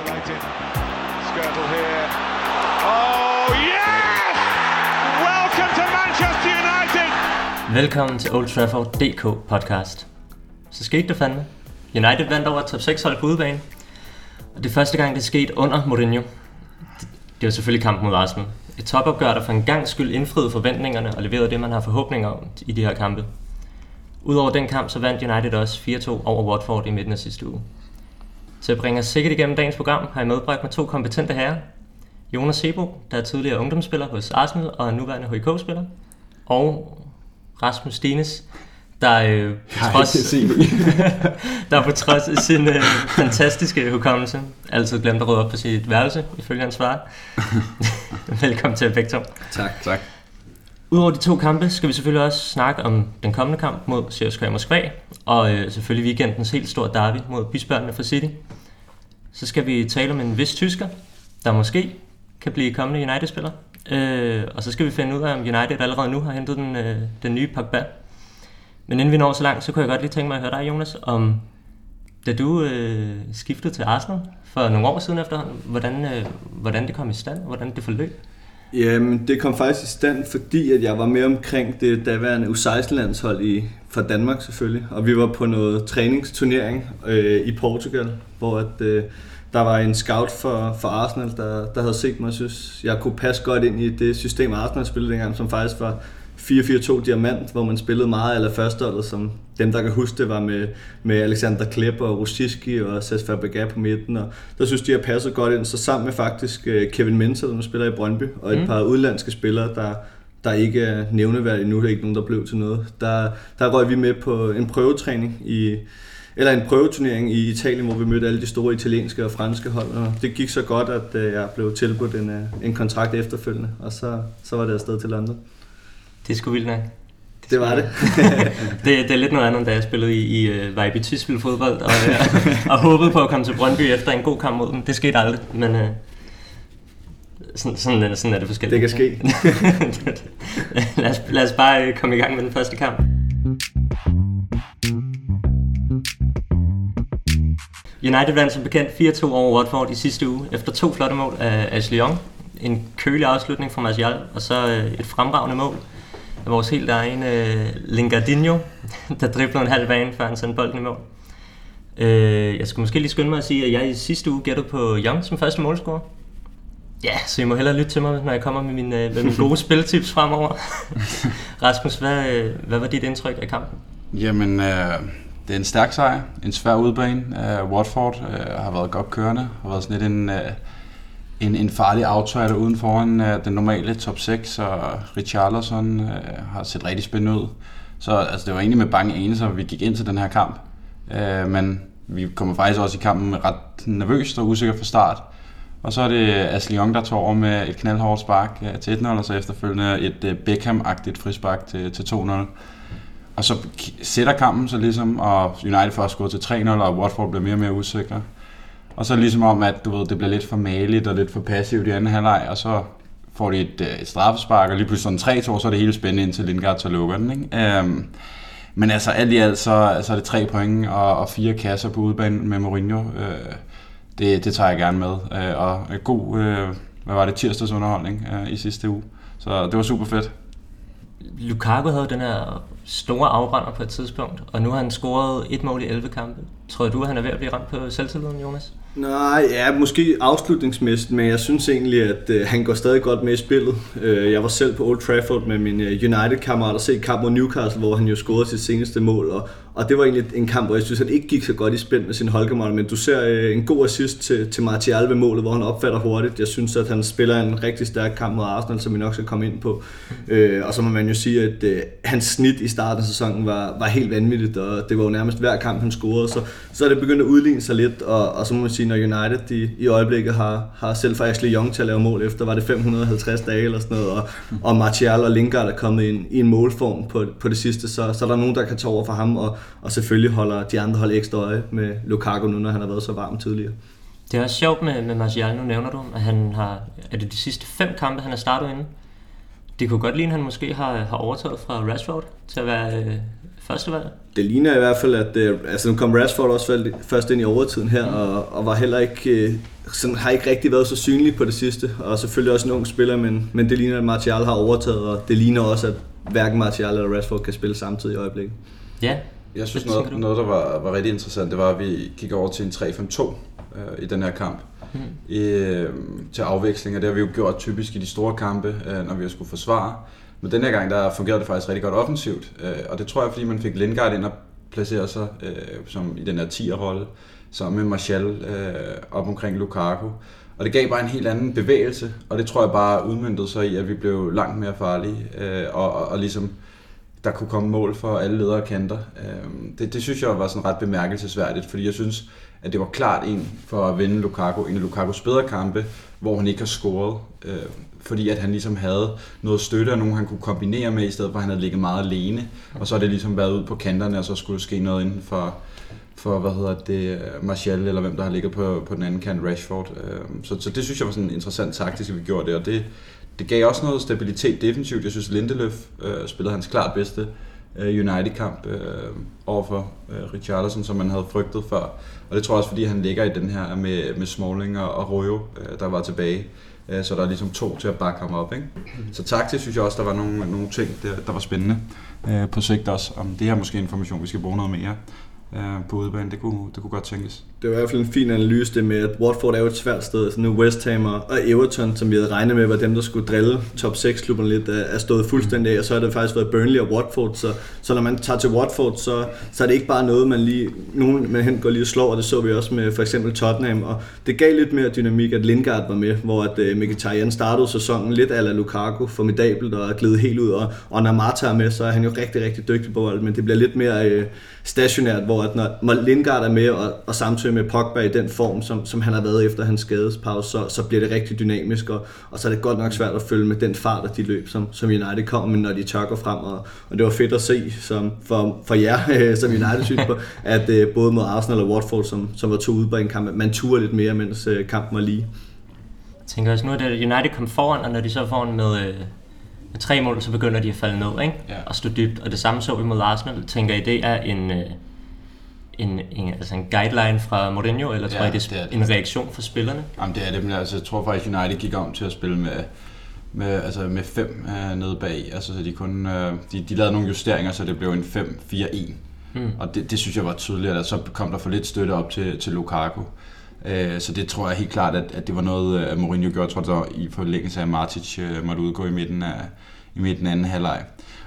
isolated. Skirtle here. Oh, yes! Welcome to Manchester United! Velkommen til Old Trafford DK podcast. Så skete det fandme. United vandt over top 6 hold på udebane. Og det er første gang, det skete under Mourinho. Det, var selvfølgelig kampen mod Arsenal. Et topopgør, der for en gang skyld indfriede forventningerne og leverede det, man har forhåbninger om i de her kampe. Udover den kamp, så vandt United også 4-2 over Watford i midten af sidste uge. Til at bringe os sikkert igennem dagens program, har jeg medbragt med to kompetente herrer. Jonas Sebo, der er tidligere ungdomsspiller hos Arsenal og er nuværende HK-spiller. Og Rasmus Stines, der, øh, trods, der på trods af sin øh, fantastiske hukommelse altid glemte at rydde op på sit værelse, ifølge hans far. Velkommen til begge to. Tak, tak. Udover de to kampe skal vi selvfølgelig også snakke om den kommende kamp mod CSKA Moskva, og øh, selvfølgelig weekendens helt store derby mod Bisbørnene fra City. Så skal vi tale om en vis tysker, der måske kan blive kommende United-spiller. Øh, og så skal vi finde ud af, om United allerede nu har hentet den, øh, den nye Pogba. Men inden vi når så langt, så kunne jeg godt lige tænke mig at høre dig, Jonas, om da du øh, skiftede til Arsenal for nogle år siden efterhånden, hvordan, øh, hvordan det kom i stand, hvordan det forløb? Jamen, det kom faktisk i stand, fordi at jeg var med omkring det daværende U16-landshold i, fra Danmark selvfølgelig. Og vi var på noget træningsturnering øh, i Portugal, hvor at, øh, der var en scout for, for Arsenal, der, der havde set mig og synes, jeg kunne passe godt ind i det system, Arsenal spillede dengang, som faktisk var 4-4-2 diamant, hvor man spillede meget eller førsteholdet, som dem, der kan huske det, var med, med Alexander Klepp og Rusiski og Cesc Fabregas på midten, og der synes de har passet godt ind, så sammen med faktisk øh, Kevin Mensah, der spiller i Brøndby, og et mm. par udlandske spillere, der, der ikke er nævneværdige nu, der er ikke nogen, der blev til noget. Der, der røg vi med på en prøvetræning i, eller en prøveturnering i Italien, hvor vi mødte alle de store italienske og franske hold, og det gik så godt, at øh, jeg blev tilbudt en, øh, en kontrakt efterfølgende, og så, så var det afsted til London. Det sgu vildt nok. Det, var det. det, det er lidt noget andet, da jeg spillede i, i uh, Vejby Tisvild fodbold, og, uh, og håbede på at komme til Brøndby efter en god kamp mod dem. Det skete aldrig, men uh, sådan, sådan, sådan er det forskelligt. Det kan ske. lad, os, lad os bare komme i gang med den første kamp. United vandt som bekendt 4-2 over Watford i sidste uge, efter to flotte mål af Ashley Young, en kølig afslutning fra Martial, og så et fremragende mål af vores helt egen uh, Lingardinho, der driblede en halv bane, før han sendte bolden i mål. Uh, jeg skal måske lige skynde mig at sige, at jeg i sidste uge gættede på Young som første målscorer. Ja, så I må hellere lytte til mig, når jeg kommer med, min, uh, med mine gode spiltips fremover. Rasmus, hvad, uh, hvad var dit indtryk af kampen? Jamen, uh, det er en stærk sejr, en svær udbane. Uh, Watford uh, har været godt kørende, har været sådan lidt en... Uh, en, en farlig outsider uden foran uh, øh, den normale top 6, og Richarlison uh, har set rigtig spændende ud. Så altså, det var egentlig med bange anelser, vi gik ind til den her kamp. Uh, men vi kommer faktisk også i kampen ret nervøst og usikker fra start. Og så er det Asli Young, der tager over med et knaldhårdt spark uh, til 1-0, og så efterfølgende et uh, Beckham-agtigt frispark til, til 2-0. Og så sætter kampen så ligesom, og United får scoret til 3-0, og Watford bliver mere og mere usikre. Og så ligesom om, at du ved, det bliver lidt for maligt og lidt for passivt i anden halvleg, og så får de et, øh, et straffespark, og lige pludselig sådan 3-2, så er det hele spændende ind til Lindgaard til lukker den. Ikke? Øhm, men altså alt i alt, så, så er det tre point og, og fire kasser på udebane med Mourinho. Øh, det, det tager jeg gerne med. Øh, og øh, god, øh, hvad var det, tirsdags underholdning øh, i sidste uge. Så det var super fedt. Lukaku havde den her store afbrænder på et tidspunkt, og nu har han scoret et mål i 11 kampe. Tror du, at han er ved at blive ramt på selvtilliden, Jonas? Nej, ja, måske afslutningsmæssigt, men jeg synes egentlig, at øh, han går stadig godt med i spillet. Øh, jeg var selv på Old Trafford med min øh, United-kammerat og se kamp mod Newcastle, hvor han jo scorede sit seneste mål, og, og det var egentlig en kamp, hvor jeg synes, han ikke gik så godt i spil med sin holdkammerat, men du ser øh, en god assist til, til Martial ved målet, hvor han opfatter hurtigt. Jeg synes, at han spiller en rigtig stærk kamp mod Arsenal, som vi nok skal komme ind på. Øh, og så må man jo sige, at øh, hans snit i starten af sæsonen var, var helt vanvittigt, og det var jo nærmest hver kamp, han scorede, så, så er det begyndt at udligne sig lidt, og, og så må man sige, når United de, i øjeblikket har, har selv for Ashley Young til at lave mål efter, var det 550 dage eller sådan noget, og, og Martial og Lingard er kommet i en, i en målform på, på det sidste, så, så er der nogen, der kan tage over for ham, og, og selvfølgelig holder de andre hold ekstra øje med Lukaku nu, når han har været så varm tidligere. Det er også sjovt med, med Martial, nu nævner du, at han har, er det de sidste fem kampe, han har startet inden? det kunne godt ligne, at han måske har, har overtaget fra Rashford til at være øh, førstevalg. Det ligner i hvert fald, at øh, altså nu kom Rashford også først ind i overtiden her, mm. og, og var heller ikke, øh, sådan, har ikke rigtig været så synlig på det sidste, og selvfølgelig også en ung spiller, men, men det ligner, at Martial har overtaget, og det ligner også, at hverken Martial eller Rashford kan spille samtidig i øjeblikket. Ja. Jeg synes, noget, noget der var, var rigtig interessant, det var, at vi gik over til en 3-5-2 øh, i den her kamp. Mm. I, øh, til afveksling, og det har vi jo gjort typisk i de store kampe, øh, når vi har skulle forsvare. Men den her gang, der fungerede det faktisk rigtig godt offensivt, øh, og det tror jeg, fordi man fik Lindgaard ind og placere sig øh, som i den her 10'er-rolle, sammen med Martial øh, op omkring Lukaku. Og det gav bare en helt anden bevægelse, og det tror jeg bare udmyndtede sig i, at vi blev langt mere farlige, øh, og, og, og ligesom der kunne komme mål for alle ledere kanter. Øhm, det, det synes jeg var sådan ret bemærkelsesværdigt, fordi jeg synes, at det var klart en for at vinde Lukaku, en af Lukakos bedre kampe, hvor han ikke har scoret. Øh, fordi at han ligesom havde noget støtte og nogen, han kunne kombinere med, i stedet for at han havde ligget meget alene. Og så har det ligesom været ud på kanterne, og så skulle ske noget inden for, for hvad hedder det, Martial, eller hvem der har ligget på, på den anden kant, Rashford. Øhm, så, så det synes jeg var sådan en interessant taktisk, at vi gjorde det, og det, det gav også noget stabilitet defensivt. Jeg synes, Lindeløf øh, spillede hans klart bedste øh, United-kamp øh, overfor øh, Richarlison, som man havde frygtet før. Og det tror jeg også, fordi han ligger i den her med, med Smalling og, og Royo, øh, der var tilbage. Øh, så der er ligesom to til at bakke ham op. Ikke? Så taktisk synes jeg også, der var nogle, nogle ting, der, der var spændende øh, på sigt også. Om det her måske information, vi skal bruge noget mere øh, på udebane, det kunne, det kunne godt tænkes det var i hvert fald en fin analyse det med, at Watford er jo et svært sted. Så nu West Ham og Everton, som vi havde regnet med, var dem, der skulle drille top 6 klubberne lidt, er stået fuldstændig af, og så har det faktisk været Burnley og Watford. Så, så når man tager til Watford, så, så er det ikke bare noget, man lige, nogen man hen går lige og slår, og det så vi også med for eksempel Tottenham. Og det gav lidt mere dynamik, at Lingard var med, hvor at uh, Mkhitaryan startede sæsonen lidt ala Lukaku, formidabelt og gled helt ud. Og, og når Marta er med, så er han jo rigtig, rigtig dygtig på bold, men det bliver lidt mere uh, stationært, hvor at når Lingard er med, og, og samtidig med Pogba i den form, som, som han har været efter hans skadespause, så, så bliver det rigtig dynamisk, og, og så er det godt nok svært at følge med den fart og de løb, som, som United kommer med, når de tørker frem, og, og det var fedt at se som, for, for jer, som United synes på, at uh, både mod Arsenal og Watford, som, som var to ude på en kamp, man turde lidt mere, mens uh, kampen var lige. Jeg tænker også nu, at United kom foran, og når de så foran med, uh, med tre mål, så begynder de at falde ned, ikke? Ja. og stå dybt, og det samme så vi mod Arsenal. Tænker I, det er en... Uh, en, en, altså en guideline fra Mourinho, eller tror ja, I, det er, det er en reaktion fra spillerne? Jamen det er det, men altså, jeg tror faktisk, United gik om til at spille med, med, altså med fem uh, nede bag. Altså, så de, kun, uh, de, de lavede nogle justeringer, så det blev en 5-4-1. Hmm. Og det, det synes jeg var tydeligt, at så kom der for lidt støtte op til, til Lukaku. Uh, så det tror jeg helt klart, at, at det var noget, at Mourinho gjorde, jeg tror, var i forlængelse af Martic uh, måtte udgå i midten af, i midten af anden halvleg.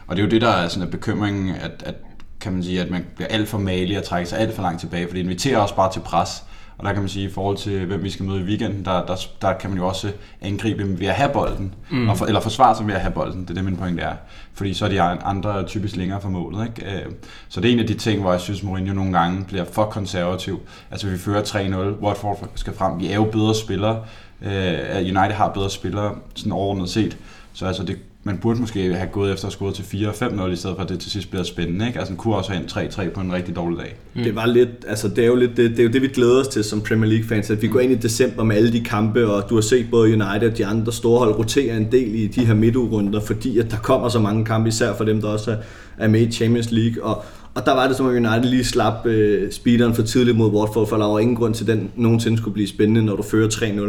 Og det er jo det, der er sådan en bekymring, at, at kan man sige, at man bliver alt for malig og trækker sig alt for langt tilbage, for det inviterer også bare til pres. Og der kan man sige, i forhold til, hvem vi skal møde i weekenden, der, der, der kan man jo også angribe dem ved at have bolden, mm. og for, eller forsvare sig ved at have bolden, det er det min point er. Fordi så er de andre typisk længere for målet. Ikke? Øh, så det er en af de ting, hvor jeg synes, Mourinho nogle gange bliver for konservativ. Altså vi fører 3-0, Watford skal frem, vi er jo bedre spillere, øh, United har bedre spillere, sådan overordnet set. Så altså det, man burde måske have gået efter at score til 4-5-0, i stedet for at det til sidst bliver spændende. Ikke? Altså, den kunne også have en 3-3 på en rigtig dårlig dag. Mm. Det var lidt, altså det er jo lidt, det, det, er jo det, vi glæder os til som Premier League fans, at vi går ind i december med alle de kampe, og du har set både United og de andre store hold rotere en del i de her midtugrunder, fordi at der kommer så mange kampe, især for dem, der også er med i Champions League, og, og der var det som, om United lige slap øh, speederen for tidligt mod Watford, for der var ingen grund til, at den nogensinde skulle blive spændende, når du fører 3-0.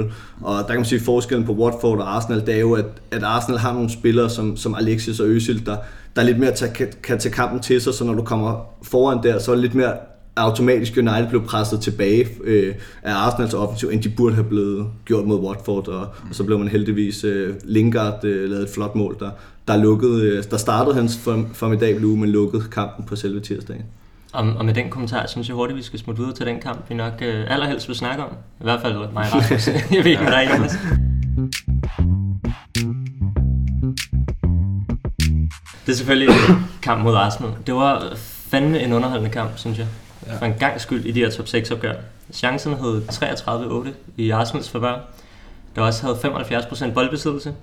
Og der kan man sige, at forskellen på Watford og Arsenal, det er jo, at, at Arsenal har nogle spillere som, som Alexis og Özil, der, der er lidt mere tage, kan, kan tage kampen til sig, så når du kommer foran der, så er det lidt mere automatisk United blev presset tilbage øh, af Arsenals offensiv, end de burde have blevet gjort mod Watford, og, og så blev man heldigvis øh, Lingard øh, lavet et flot mål, der, der, lukkede, øh, der startede hans formidable uge, men lukkede kampen på selve tirsdagen. Og, og med den kommentar synes jeg hurtigt, vi skal smutte videre til den kamp, vi nok øh, allerhelst vil snakke om. I hvert fald mig og Rasmus. jeg ved ikke dig, Jonas. Det er selvfølgelig en kamp mod Arsenal. Det var fandme en underholdende kamp, synes jeg. Ja. For en gang skyld i de her top 6 opgør. Chancen hed 33-8 i Arsenals favør. Der også havde 75% boldbesiddelse.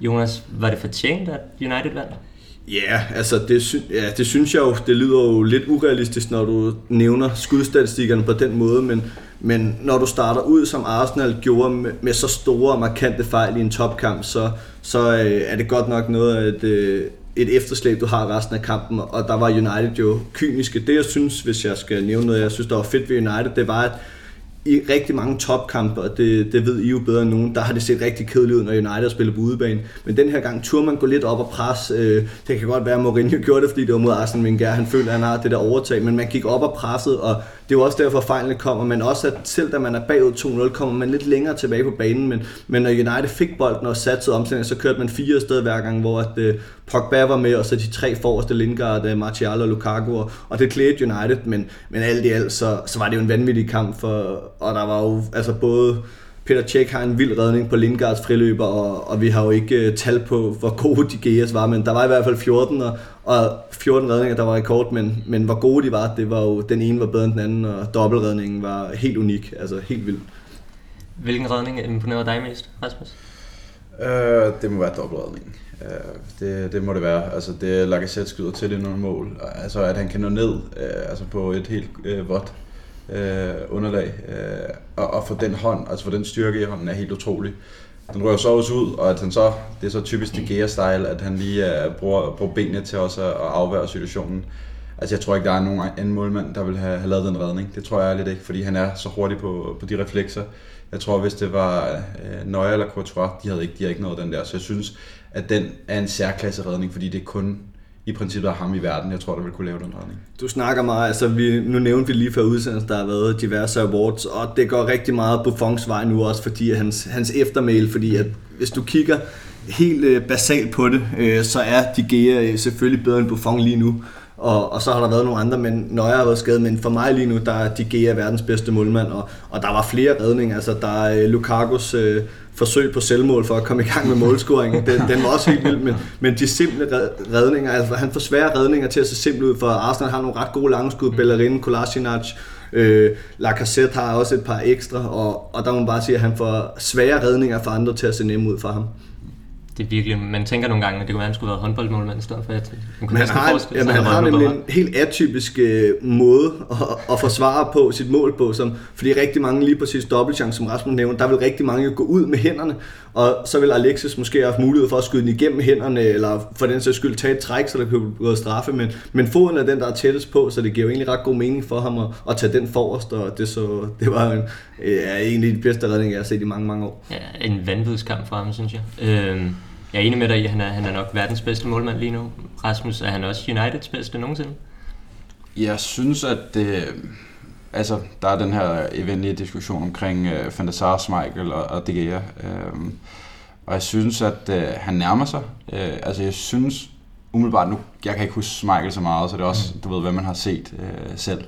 Jonas, var det fortjent, at United vandt? Ja, yeah, altså det, sy- ja, det synes jeg jo, det lyder jo lidt urealistisk, når du nævner skudstatistikkerne på den måde, men, Men når du starter ud, som Arsenal gjorde med, med så store og markante fejl i en topkamp, så, så øh, er det godt nok noget af et, øh, et efterslæb, du har resten af kampen, og der var United jo kyniske. Det jeg synes, hvis jeg skal nævne noget, jeg synes, der var fedt ved United, det var, at i rigtig mange topkampe, og det, det ved I jo bedre end nogen, der har det set rigtig kedeligt ud, når United spiller på udebane. Men den her gang turde man gå lidt op og pres. Øh, det kan godt være, at Mourinho gjorde det, fordi det var mod Arsene Wenger. Han følte, at han har det der overtag, men man gik op og pressede, og det er jo også derfor, fejlene kommer, men også at selv da man er bagud 2-0, kommer man lidt længere tilbage på banen, men, men når United fik bolden og satte omstilling, så kørte man fire steder hver gang, hvor at, øh, Pogba var med, og så de tre forreste, Lingard, øh, Martial og Lukaku, og, og det klædte United, men, men alt i alt, så, så var det jo en vanvittig kamp, for, og der var jo altså både Peter Cech har en vild redning på Lingards friløber, og, og vi har jo ikke uh, tal på, hvor gode de Geas var, men der var i hvert fald 14, og, og 14 redninger, der var rekord, men, men hvor gode de var, det var jo, den ene var bedre end den anden, og dobbeltredningen var helt unik, altså helt vild. Hvilken redning imponerede dig mest, Rasmus? Øh, det må være dobbeltredningen. Øh, det, det må det være. Altså det Lacazette skyder til det nogle mål. Altså at han kan nå ned øh, altså på et helt øh, vådt øh, underlag. Øh, og, og få den hånd, altså for den styrke i hånden er helt utrolig. Den rører så også ud, og at han så, det er så typisk De Gea-style, at han lige øh, bruger, bruger benene til også at, at afværge situationen. Altså jeg tror ikke, der er nogen anden målmand, der vil have, have lavet den redning. Det tror jeg lidt ikke, fordi han er så hurtig på, på de reflekser. Jeg tror, hvis det var øh, Nøje eller Courtois, de havde ikke, de havde ikke noget den der. Så jeg synes, at den er en særklasse redning, fordi det er kun i princippet er ham i verden, jeg tror, der vil kunne lave den redning. Du snakker meget, altså vi, nu nævnte vi lige før udsendelsen, der har været diverse awards, og det går rigtig meget Buffons vej nu også, fordi hans, hans eftermæl, fordi at hvis du kigger helt øh, basalt på det, øh, så er De Gea øh, selvfølgelig bedre end Buffon lige nu. Og, og så har der været nogle andre, men når jeg har været skadet, men for mig lige nu, der er De Gea verdens bedste målmand, og, og der var flere redninger, altså der er øh, Lukakus øh, forsøg på selvmål for at komme i gang med målscoringen. Den, den var også helt vild, men, men de simple redninger, altså han får svære redninger til at se simpelt ud, for Arsenal har nogle ret gode langskud, Bellerin, Kolasinac, øh, Lacazette har også et par ekstra, og, og der må man bare sige, at han får svære redninger for andre til at se nemme ud for ham det er virkelig, man tænker nogle gange, at det kunne være, at han skulle være håndboldmålmand i stedet for, at man kunne han har, ja, han har nemlig en helt atypisk øh, måde at, at forsvare på sit mål på, som, fordi rigtig mange lige præcis dobbeltchance, som Rasmus nævnte, der vil rigtig mange gå ud med hænderne, og så vil Alexis måske have mulighed for at skyde den igennem hænderne, eller for den sags skyld tage et træk, så der kan gå straffe, men, men foden er den, der er tættest på, så det giver jo egentlig ret god mening for ham at, at tage den forrest, og det, så, det var en, ja, en af de bedste redninger, jeg har set i mange, mange år. Ja, en vanvidskamp for ham, synes jeg. Øhm jeg er enig med dig i, at han er, han er nok verdens bedste målmand lige nu. Rasmus, er han også Uniteds bedste nogensinde? Jeg synes, at det, altså, der er den her eventlige diskussion omkring uh, Van der Sar, Schmeichel og, og De Gea. Uh, og jeg synes, at uh, han nærmer sig. Uh, altså, jeg synes umiddelbart nu, jeg kan ikke huske Schmeichel så meget, så det er også, mm. du ved, hvad man har set uh, selv.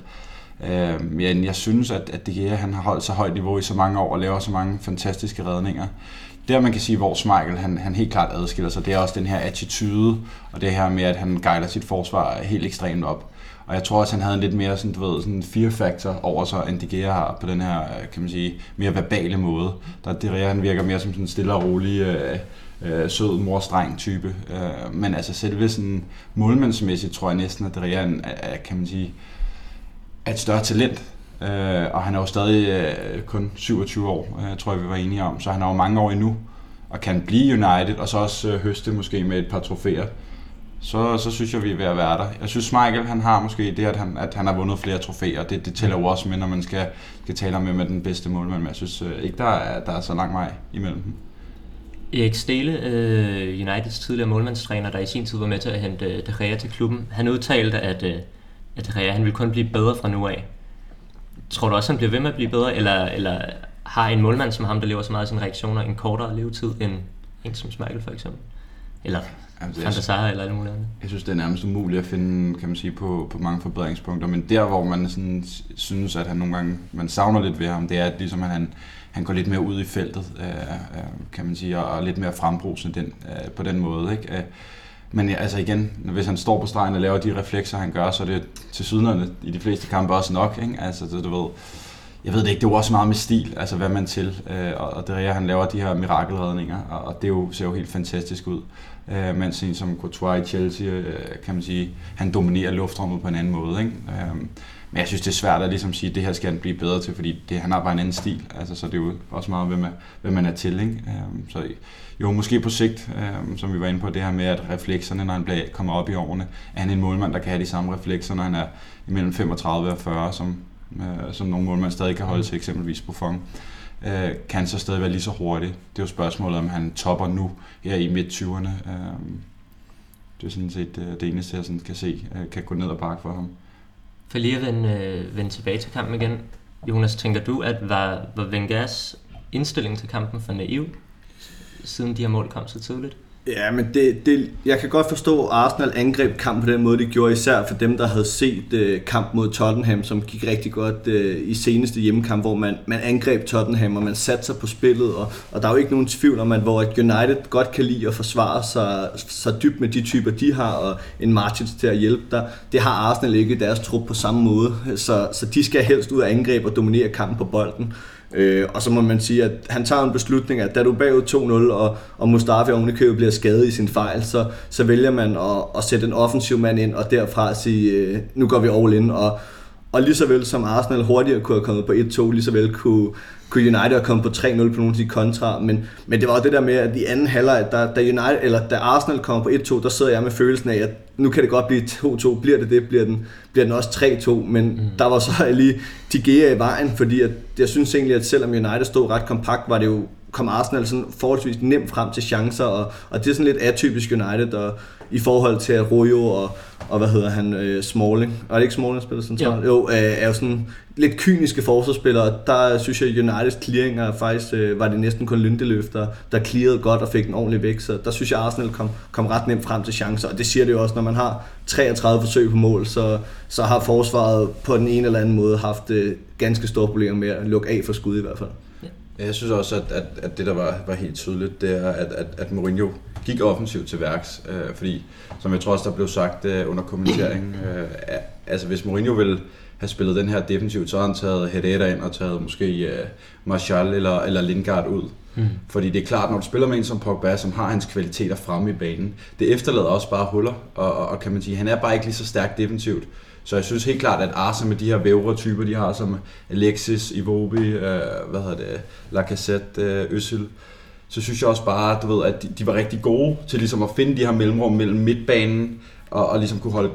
Uh, men jeg synes, at, at De Gea, han har holdt så højt niveau i så mange år og laver så mange fantastiske redninger der man kan sige, hvor Schmeichel han, han helt klart adskiller sig, det er også den her attitude, og det her med, at han gejler sit forsvar helt ekstremt op. Og jeg tror også, han havde en lidt mere sådan, du ved, sådan fear factor over sig, end De Gea har på den her, øh, kan man sige, mere verbale måde. Der De han virker mere som sådan en stille og rolig, øh, øh, sød morstreng type. Øh, men altså selve sådan målmandsmæssigt tror jeg næsten, at De er, kan man sige, er et større talent Øh, og han er jo stadig øh, kun 27 år, øh, tror jeg vi var enige om, så han har jo mange år endnu, og kan blive United, og så også øh, høste måske med et par trofæer. Så, så synes jeg, vi er ved at være der. Jeg synes, Michael han har måske det, at han, at han har vundet flere trofæer. Det, det tæller jo også med, når man skal, skal tale om, med den bedste målmand. Men jeg synes øh, ikke, der er, der er så lang vej imellem dem. Erik Stele, øh, Uniteds tidligere målmandstræner, der i sin tid var med til at hente øh, De Gea til klubben, han udtalte, at, øh, at De Gea han ville kun blive bedre fra nu af. Tror du også, han bliver ved med at blive bedre, eller, eller har en målmand som ham, der lever så meget af sine reaktioner, en kortere levetid end en som Schmeichel for eksempel? Eller Jamen, det, eller alt muligt andet? Jeg synes, det er nærmest umuligt at finde, kan man sige, på, på mange forbedringspunkter, men der, hvor man sådan, synes, at han nogle gange, man savner lidt ved ham, det er, at ligesom han, han går lidt mere ud i feltet, øh, øh, kan man sige, og, og lidt mere frembrusende den, øh, på den måde, ikke? Øh, men ja, altså igen, hvis han står på stregen og laver de reflekser, han gør, så er det til syderne i de fleste kampe også nok. Ikke? Altså, det, du ved, jeg ved det ikke, det er jo også meget med stil, altså hvad man til. Øh, og det han laver de her mirakelredninger, og det jo, ser jo helt fantastisk ud. Øh, mens en som Courtois i Chelsea, øh, kan man sige, han dominerer luftrummet på en anden måde. Ikke? Øh, men jeg synes, det er svært at ligesom sige, at det her skal han blive bedre til, fordi det, han har bare en anden stil. Altså, så det er jo også meget, hvem er, hvem man er til. Ikke? Øhm, så jo, måske på sigt, øhm, som vi var inde på, det her med, at reflekserne, når han bliver, kommer op i årene, er han en målmand, der kan have de samme reflekser, når han er imellem 35 og 40, som, øh, som nogle målmænd stadig kan holde til, eksempelvis på fong Øh, kan han så stadig være lige så hurtig? Det er jo spørgsmålet, om han topper nu her i midt-20'erne. Øh, det er sådan set øh, det eneste, jeg sådan kan se, øh, kan gå ned og bakke for ham. For lige at vende, øh, vende tilbage til kampen igen. Jonas, tænker du, at var, var Vengas indstilling til kampen for naiv, siden de her mål kom så tidligt? Ja, men det, det, jeg kan godt forstå, at Arsenal angreb kampen på den måde, de gjorde, især for dem, der havde set uh, kamp mod Tottenham, som gik rigtig godt uh, i seneste hjemmekamp, hvor man, man angreb Tottenham, og man satte sig på spillet, og, og der er jo ikke nogen tvivl om, at hvor United godt kan lide at forsvare sig så dybt med de typer, de har, og en Martins til at hjælpe der, det har Arsenal ikke i deres trup på samme måde, så, så de skal helst ud af angreb og dominere kampen på bolden. Øh, og så må man sige, at han tager en beslutning, at da du er bagud 2-0, og, og Mustafa ovenikøbet bliver skadet i sin fejl, så, så vælger man at, at sætte en offensiv mand ind, og derfra sige, øh, nu går vi all in. Og, og lige så vel som Arsenal hurtigere kunne have kommet på 1-2, lige så vel kunne, kunne United have kommet på 3-0 på nogle af de kontra, men, men det var det der med, at i anden halvleg, da, da, United, eller da Arsenal kommer på 1-2, der sidder jeg med følelsen af, at nu kan det godt blive 2-2, bliver det det, bliver den, bliver den også 3-2, men mm. der var så lige de Gea i vejen, fordi at, jeg synes egentlig, at selvom United stod ret kompakt, var det jo kom Arsenal sådan forholdsvis nemt frem til chancer, og, og det er sådan lidt atypisk United, og i forhold til Rojo og, og hvad hedder han, øh, Smalling, og er det ikke Smalling, der spiller centralt? Ja. Jo, øh, er jo sådan lidt kyniske forsvarsspillere. Der synes jeg, at Uniteds clearinger faktisk øh, var det næsten kun Lindeløf, der, der clearede godt og fik den ordentligt væk. Så der synes jeg, at Arsenal kom, kom ret nemt frem til chancer. Og det siger det jo også, når man har 33 forsøg på mål, så, så har forsvaret på den ene eller anden måde haft øh, ganske store problemer med at lukke af for skud i hvert fald. Jeg synes også, at, at, at det, der var, var helt tydeligt, det er, at, at, at Mourinho gik offensivt til værks. Øh, fordi, som jeg tror også, der blev sagt øh, under kommenteringen, øh, altså hvis Mourinho ville have spillet den her defensivt, så har han taget Herrera ind og taget måske uh, Martial eller, eller Lingard ud. Mm. Fordi det er klart, når du spiller med en som Pogba, som har hans kvaliteter fremme i banen, det efterlader også bare huller, og, og, og kan man sige, han er bare ikke lige så stærk defensivt. Så jeg synes helt klart, at Arsenal med de her vævre typer, de har som Alexis, Iwobi, øh, hvad hedder det, Lacazette, øh, Øssel, så synes jeg også bare, du ved, at de, de var rigtig gode til ligesom at finde de her mellemrum mellem midtbanen og, og ligesom kunne holde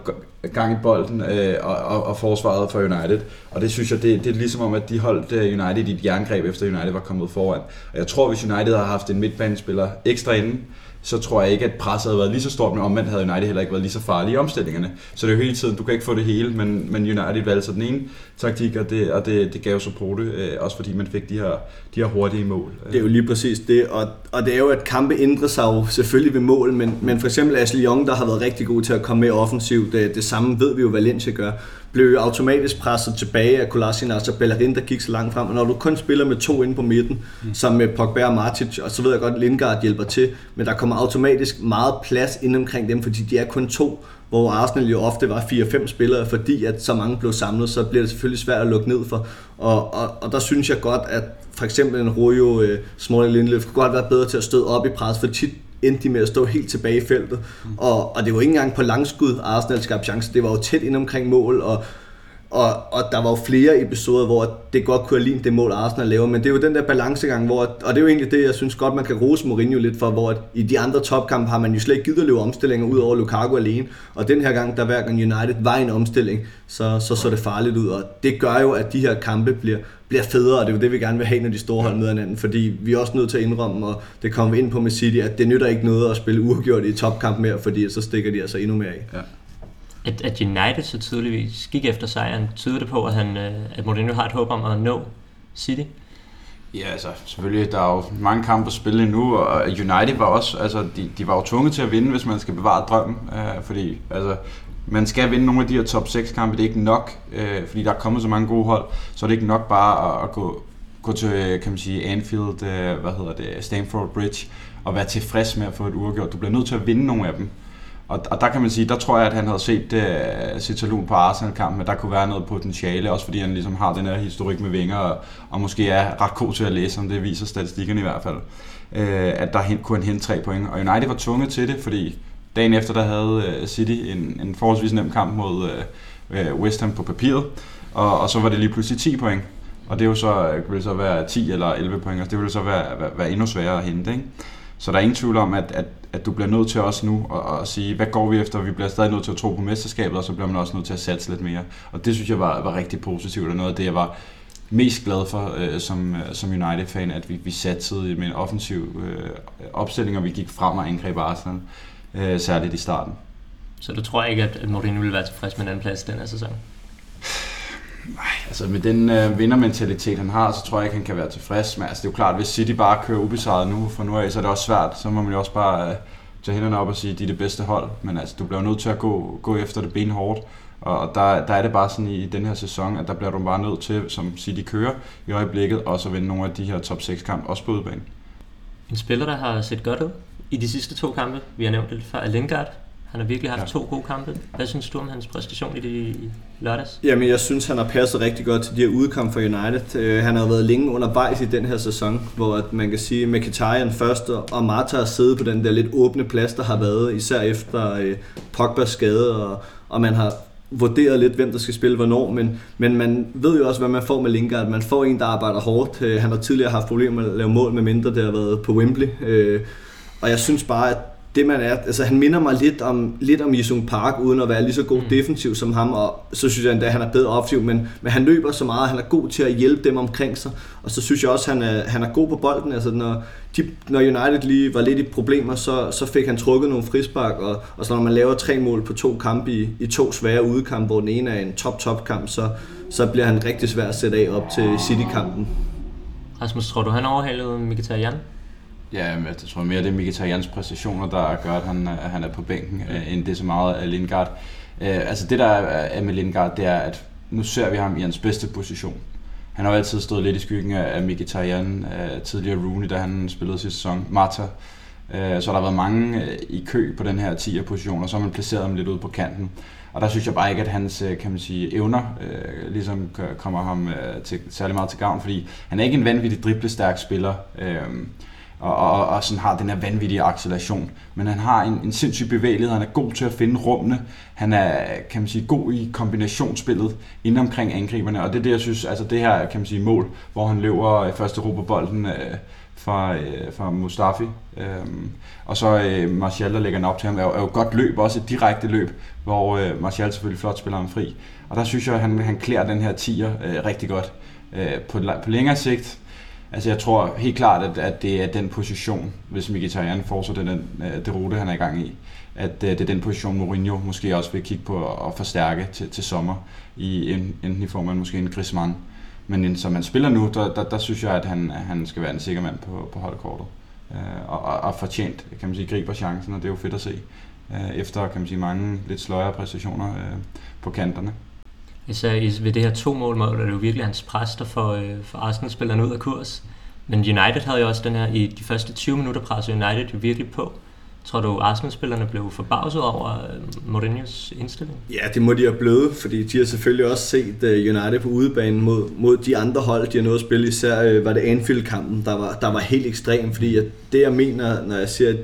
gang i bolden øh, og, og, og forsvaret for United. Og det synes jeg, det, det er ligesom om, at de holdt øh, United i et jerngreb, efter United var kommet foran. Og jeg tror, hvis United havde haft en midtbanespiller ekstra inden, så tror jeg ikke, at presset havde været lige så stort, men omvendt havde United heller ikke været lige så farlige i omstillingerne. Så det er jo hele tiden, du kan ikke få det hele, men, men United valgte så den ene taktik, og det, og det, det gav så på det, øh, også fordi man fik de her, de her hurtige mål. Det er jo lige præcis det, og, og det er jo, at kampe ændrer sig jo selvfølgelig ved mål, men, men for eksempel Ashley Young, der har været rigtig god til at komme med offensivt, det, det samme ved vi jo, Valencia gør, blev jo automatisk presset tilbage af Kolasinac og Bellerin, der gik så langt frem. Og når du kun spiller med to inde på midten, mm. som med Pogba og Martic, og så ved jeg godt, at Lingard hjælper til, men der kommer automatisk meget plads ind omkring dem, fordi de er kun to, hvor Arsenal jo ofte var 4-5 spillere, fordi at så mange blev samlet, så bliver det selvfølgelig svært at lukke ned for. Og, og, og der synes jeg godt, at for eksempel en Rojo, uh, Smalling Lindeløf, kunne godt være bedre til at støde op i pres, for tit endte de med at stå helt tilbage i feltet. Mm. Og, og det var ikke engang på langskud, Arsenal skabte chance. Det var jo tæt ind omkring mål, og og, og der var jo flere episoder, hvor det godt kunne have lignet det mål, Arsenal laver, men det er jo den der balancegang, hvor, og det er jo egentlig det, jeg synes godt, man kan rose Mourinho lidt for, hvor at i de andre topkampe har man jo slet ikke givet at løbe omstillinger ud over Lukaku alene, og den her gang, der hver gang United var en omstilling, så, så så det farligt ud, og det gør jo, at de her kampe bliver, bliver federe, og det er jo det, vi gerne vil have, når de store hold møder hinanden, fordi vi er også nødt til at indrømme, og det kommer vi ind på med City, at det nytter ikke noget at spille uafgjort i topkamp mere, fordi så stikker de altså endnu mere af. Ja at, at United så tydeligvis gik efter sejren, tyder det på, at, han, øh, at Mourinho har et håb om at nå City? Ja, altså selvfølgelig, der er jo mange kampe at spille endnu, og United var også, altså de, de var jo tvunget til at vinde, hvis man skal bevare drømmen, øh, fordi altså, man skal vinde nogle af de her top 6 kampe, det er ikke nok, øh, fordi der er kommet så mange gode hold, så er det ikke nok bare at, at gå, gå til, kan man sige, Anfield, øh, hvad hedder det, Stamford Bridge, og være tilfreds med at få et uafgjort. Du bliver nødt til at vinde nogle af dem. Og, og der kan man sige, der tror jeg, at han havde set øh, uh, Citalun på Arsenal-kampen, at der kunne være noget potentiale, også fordi han ligesom har den her historik med vinger, og, og måske er ret god til at læse, om det viser statistikkerne i hvert fald, øh, at der hen, kunne han hente tre point. Og United var tvunget til det, fordi dagen efter, der havde uh, City en, en forholdsvis nem kamp mod uh, West Ham på papiret, og, og så var det lige pludselig 10 point. Og det jo så, ville så være 10 eller 11 point, og det ville så være, være, være endnu sværere at hente. Ikke? Så der er ingen tvivl om, at, at, at du bliver nødt til også nu at, at sige, hvad går vi efter? Vi bliver stadig nødt til at tro på mesterskabet, og så bliver man også nødt til at satse lidt mere. Og det synes jeg var, var rigtig positivt, og noget af det, jeg var mest glad for øh, som, som United-fan, at vi, vi satsede med en offensiv øh, opstilling, og vi gik frem og angreb Arsenal, øh, særligt i starten. Så du tror ikke, at Mourinho vil være tilfreds med den plads den her sæson? Nej, altså med den øh, vindermentalitet, han har, så tror jeg ikke, han kan være tilfreds. Men altså, det er jo klart, at hvis City bare kører ubesejret nu, for nu af, så er det også svært. Så må man jo også bare øh, tage hænderne op og sige, at de er det bedste hold. Men altså, du bliver nødt til at gå, gå efter det benhårdt. Og, og der, der er det bare sådan i, i den her sæson, at der bliver du bare nødt til, som City kører i øjeblikket, også at vinde nogle af de her top 6 kampe, også på udbanen. En spiller, der har set godt ud i de sidste to kampe, vi har nævnt det før, er Lingard. Han har virkelig haft ja. to gode kampe. Hvad synes du om hans præstation i, de, i lørdags? Jamen, jeg synes, han har passet rigtig godt til de her udkampe for United. Uh, han har været længe undervejs i den her sæson, hvor at man kan sige, at Mkhitaryan først og Marta har siddet på den der lidt åbne plads, der har været, især efter uh, Pogba's skade, og, og man har vurderet lidt, hvem der skal spille hvornår, men, men man ved jo også, hvad man får med Lingard. Man får en, der arbejder hårdt. Uh, han har tidligere haft problemer med at lave mål, med mindre det har været på Wembley. Uh, og jeg synes bare, at det man er, altså han minder mig lidt om, lidt om Jisung Park, uden at være lige så god mm. defensiv som ham, og så synes jeg endda, at han er bedre offensiv, men, men han løber så meget, han er god til at hjælpe dem omkring sig, og så synes jeg også, at han er, han er god på bolden, altså når, de, når United lige var lidt i problemer, så, så fik han trukket nogle frispark, og, og så når man laver tre mål på to kampe i, i to svære udekampe, hvor den ene er en top-top kamp, så, så bliver han rigtig svær at sætte af op til City-kampen. Rasmus, tror du, han overhalede Mkhitaryan? Ja, jeg tror mere, det er Mkhitarjans præstationer, der gør, at han, at han er på bænken, øh, end det så meget af Lindgaard. Øh, altså det, der er med Lindgaard, det er, at nu ser vi ham i hans bedste position. Han har jo altid stået lidt i skyggen af Mkhitaryan, tidligere Rooney, da han spillede sidste sæson, Marta. Øh, så der har været mange i kø på den her 10'er position, og så har man placeret ham lidt ud på kanten. Og der synes jeg bare ikke, at hans kan man sige, evner øh, ligesom kommer ham øh, til, særlig meget til gavn, fordi han er ikke en vanvittig driblestærk spiller. Øh, og, og, og sådan har den her vanvittige acceleration. Men han har en, en sindssyg bevægelighed, han er god til at finde rummene, han er, kan man sige, god i kombinationsspillet inden omkring angriberne, og det er det, jeg synes, altså det her, kan man sige, mål, hvor han løber øh, første ro på bolden øh, fra, øh, fra Mustafi, øh, og så øh, Martial, der lægger den op til ham, er jo, er jo godt løb, også et direkte løb, hvor øh, Martial selvfølgelig flot spiller ham fri, og der synes jeg, at han, han klæder den her tier øh, rigtig godt. Øh, på, på længere sigt, Altså jeg tror helt klart, at, at det er den position, hvis Mkhitaryan fortsætter den, den, det rute, han er i gang i, at øh, det er den position, Mourinho måske også vil kigge på at forstærke til, til sommer, i, enten i form af måske en Griezmann. Men som man spiller nu, der, der, der synes jeg, at han, han skal være en sikker mand på, på holdkortet. Øh, og, og, og fortjent, kan man sige, griber chancen, og det er jo fedt at se. Øh, efter, kan man sige, mange lidt sløjere præstationer på kanterne. Især ved det her to mål mål, er det jo virkelig hans pres, der får, øh, får Arsenal-spillerne ud af kurs. Men United havde jo også den her, i de første 20 minutter pressede United jo virkelig på. Tror du, Arsenal-spillerne blev forbavset over øh, Mourinhos indstilling? Ja, det må de have blevet, fordi de har selvfølgelig også set øh, United på udebanen mod, mod de andre hold, de har nået at spille. Især øh, var det Anfield-kampen, der var, der var helt ekstrem, fordi jeg, det jeg mener, når jeg siger, at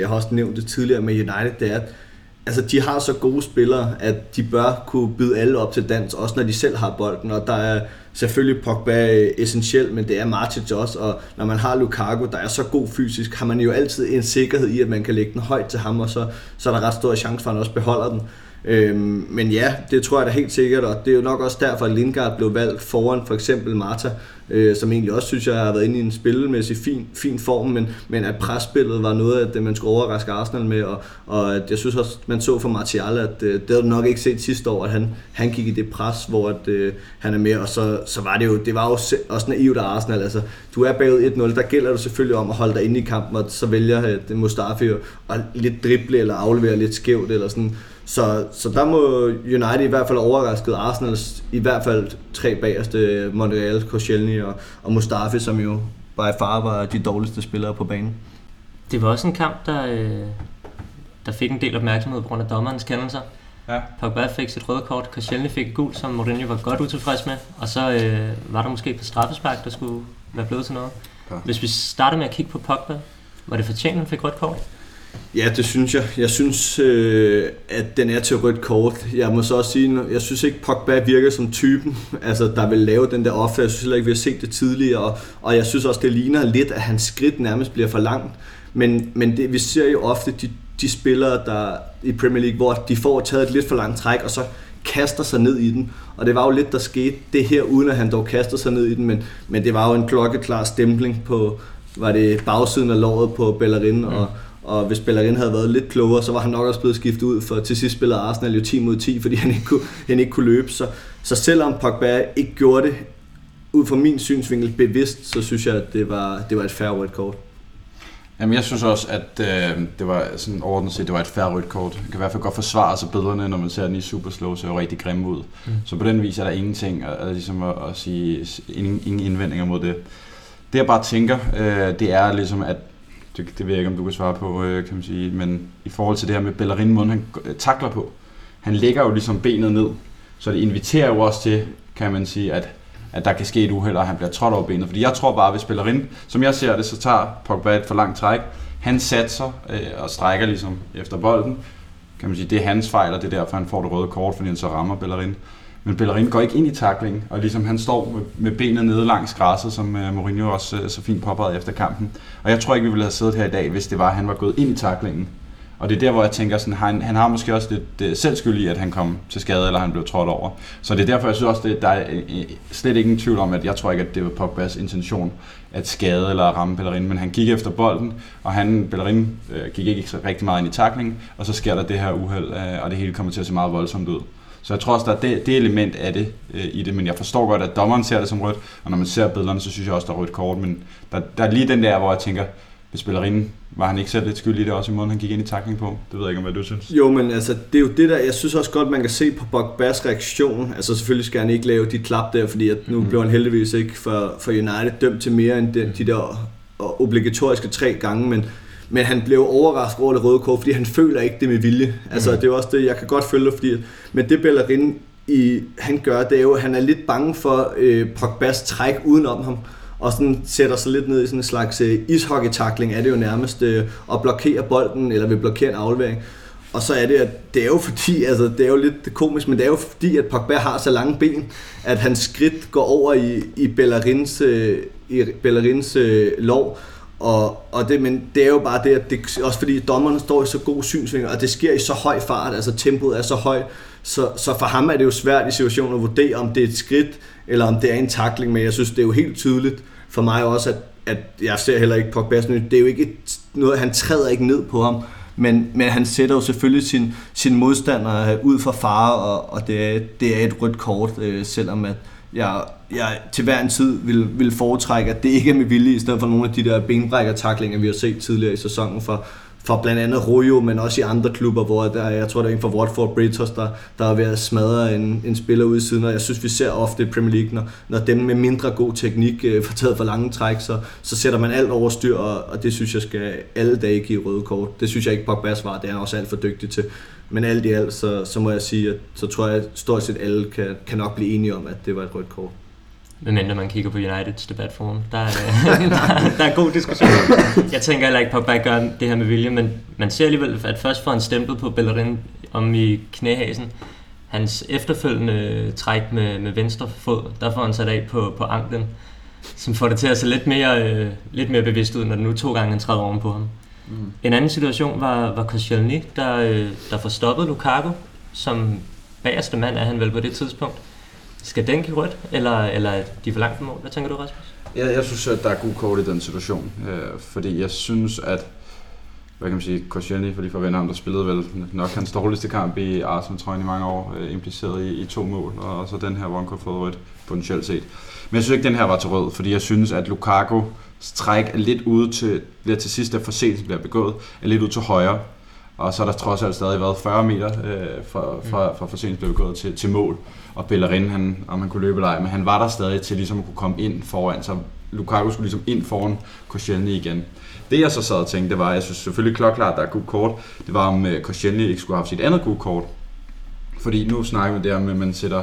jeg har også nævnt det tidligere med United, det er, at altså, de har så gode spillere, at de bør kunne byde alle op til dans, også når de selv har bolden, og der er selvfølgelig Pogba essentielt, men det er Martic også, og når man har Lukaku, der er så god fysisk, har man jo altid en sikkerhed i, at man kan lægge den højt til ham, og så, så er der ret stor chance for, at han også beholder den. Øhm, men ja, det tror jeg da helt sikkert, og det er jo nok også derfor, at Lindgaard blev valgt foran for eksempel Marta, øh, som egentlig også synes, jeg har været inde i en spillemæssig fin, fin form, men, men at presspillet var noget at det, man skulle overraske Arsenal med, og, og at jeg synes også, man så for Martial, at øh, det havde du nok ikke set sidste år, at han, han gik i det pres, hvor at, øh, han er med, og så, så var det jo, det var jo også naivt af Arsenal, altså du er bagud 1-0, der gælder det selvfølgelig om at holde dig inde i kampen, og så vælger øh, Mustafi at lidt drible eller aflevere lidt skævt, eller sådan, så, så der må United i hvert fald overrasket Arsenal i hvert fald tre bagerste, Montreal, Koscielny og, og Mustafi, som jo by far var de dårligste spillere på banen. Det var også en kamp, der, øh, der fik en del opmærksomhed på grund af dommerens kendelser. Ja. Pogba fik sit røde kort, Koscielny fik et gul, som Mourinho var godt utilfreds med, og så øh, var der måske på straffespark, der skulle være blevet til noget. Ja. Hvis vi starter med at kigge på Pogba, var det fortjent, han fik rødt kort? Ja, det synes jeg. Jeg synes, øh, at den er til rødt kort. Jeg må så også sige, jeg synes ikke, Pogba virker som typen, altså, der vil lave den der offer. Jeg synes heller ikke, vi har set det tidligere, og, og jeg synes også, det ligner lidt, at hans skridt nærmest bliver for langt. Men, men det, vi ser jo ofte de, de spillere der i Premier League, hvor de får taget et lidt for langt træk, og så kaster sig ned i den. Og det var jo lidt, der skete det her, uden at han dog kaster sig ned i den, men, men det var jo en klokkeklar stempling på, var det bagsiden af låret på Bellerin, mm. og, og hvis Bellerin havde været lidt klogere, så var han nok også blevet skiftet ud, for til sidst spillede Arsenal jo 10 mod 10, fordi han ikke kunne, han ikke kunne løbe. Så, så selvom Pogba ikke gjorde det ud fra min synsvinkel bevidst, så synes jeg, at det var, det var et færre rødt kort. Jamen, jeg synes også, at øh, det var sådan overordnet set, det var et færre rødt kort. Det kan i hvert fald godt forsvare sig billederne, når man ser den i super slow, så er jo rigtig grimme ud. Mm. Så på den vis er der ingenting at, at, ligesom at, at sige, ingen, ingen indvendinger mod det. Det jeg bare tænker, øh, det er ligesom, at det, det ved jeg ikke, om du kan svare på, øh, kan man sige, men i forhold til det her med Bellerin, måden han øh, takler på, han lægger jo ligesom benet ned, så det inviterer jo også til, kan man sige, at at der kan ske et uheld, og han bliver trådt over benet. Fordi jeg tror bare, hvis spillerin, som jeg ser det, så tager Pogba et for langt træk. Han satser øh, og strækker ligesom efter bolden. Kan man sige, det er hans fejl, og det er derfor, han får det røde kort, fordi han så rammer Bellerin. Men Bellerin går ikke ind i taklingen, og ligesom han står med, benet nede langs græsset, som øh, Mourinho også øh, så fint påpegede efter kampen. Og jeg tror ikke, vi ville have siddet her i dag, hvis det var, at han var gået ind i taklingen. Og det er der, hvor jeg tænker, sådan, han, han har måske også lidt selvskyld selv skyld i, at han kom til skade, eller han blev trådt over. Så det er derfor, jeg synes også, det, der er slet ingen tvivl om, at jeg tror ikke, at det var Pogba's intention at skade eller ramme Bellerin, men han gik efter bolden, og han, Bellerin, øh, gik ikke så rigtig meget ind i taklingen, og så sker der det her uheld, øh, og det hele kommer til at se meget voldsomt ud. Så jeg tror også, der er det, det element af det øh, i det, men jeg forstår godt, at dommeren ser det som rødt, og når man ser billederne, så synes jeg også, der er rødt kort, men der, der er lige den der, hvor jeg tænker, ved spillerinden. Var han ikke selv lidt skyldig i det også i måden, han gik ind i takling på? Det ved jeg ikke, om hvad du synes. Jo, men altså, det er jo det der, jeg synes også godt, man kan se på Pogba's reaktion. Altså selvfølgelig skal han ikke lave de klap der, fordi at nu mm. blev han heldigvis ikke for, for United dømt til mere end den, de der obligatoriske tre gange, men, men han blev overrasket over det røde kort, fordi han føler ikke det med vilje. Altså mm. det er også det, jeg kan godt følge, fordi men det Bellerin i, han gør, det er jo, at han er lidt bange for øh, Pogba's træk udenom ham og sådan sætter sig lidt ned i sådan en slags uh, ishockey-takling, er det jo nærmest uh, at blokere bolden, eller vil blokere en aflevering. Og så er det, at det er jo fordi, altså det er jo lidt komisk, men det er jo fordi, at Pogba har så lange ben, at hans skridt går over i, i Bellerins, uh, i Bellerins uh, lov. Og, og det, men det er jo bare det, at det, også fordi dommerne står i så god synsvinkel, og det sker i så høj fart, altså tempoet er så højt, så, så for ham er det jo svært i situationen at vurdere, om det er et skridt, eller om det er en takling, men jeg synes, det er jo helt tydeligt for mig også, at, at jeg ser heller ikke Pogba det er jo ikke et, noget, han træder ikke ned på ham, men, men han sætter jo selvfølgelig sin, sin modstander øh, ud for fare, og, og det, er, det er et rødt kort, øh, selvom at jeg, jeg til hver en tid vil, vil foretrække, at det ikke er med vilje, i stedet for nogle af de der benbrækker-taklinger, vi har set tidligere i sæsonen for, fra blandt andet Rojo, men også i andre klubber, hvor der, jeg tror, der er en fra Watford Britos, der, der er ved at smadre en, en spiller ud i siden, og jeg synes, vi ser ofte i Premier League, når, når dem med mindre god teknik øh, får taget for lange træk, så, så sætter man alt over styr, og, og det synes jeg skal alle dage give røde kort. Det synes jeg ikke Pogba var, det er han også alt for dygtig til. Men alt i alt, så, så må jeg sige, at så tror jeg, at stort set alle kan, kan nok blive enige om, at det var et rødt kort medmindre man kigger på Uniteds debatforum. Der er, der, der er god diskussion. Jeg tænker heller ikke på, at gør det her med vilje, men man ser alligevel, at først får han stemplet på Bellerin om i knæhasen. Hans efterfølgende træk med, med venstre fod, der får han sat af på, på anklen, som får det til at se lidt mere, øh, lidt mere bevidst ud, når det nu to gange han træder oven på ham. Mm. En anden situation var, var Koscielny, der, øh, der får stoppet Lukaku, som bagerste mand er han vel på det tidspunkt. Skal den give rødt, eller, eller er de for langt på mål? Hvad tænker du, Rasmus? Jeg, jeg synes, at der er god kort i den situation, øh, fordi jeg synes, at hvad kan man sige, Koscielny, for de forventer ham, der spillede vel nok hans dårligste kamp i Arsenal, tror jeg, i mange år, øh, impliceret i, i to mål, og, og så den her, hvor han kunne få rødt potentielt set. Men jeg synes ikke, den her var til rød, fordi jeg synes, at Lukaku træk er lidt ude til, lidt til sidst, da forseelsen bliver begået, er lidt ud til højre. Og så er der trods alt stadig været 40 meter øh, fra, fra, fra forseelsen blev begået til, til mål og Bellerin, han, om han kunne løbe eller ej, men han var der stadig til ligesom at kunne komme ind foran, så Lukaku skulle ligesom ind foran Koscielny igen. Det jeg så sad og tænkte, det var, jeg synes selvfølgelig klokklart, at der er god kort, det var om øh, Koscielny ikke skulle have haft sit andet god kort. Fordi nu snakker vi der med, at man sætter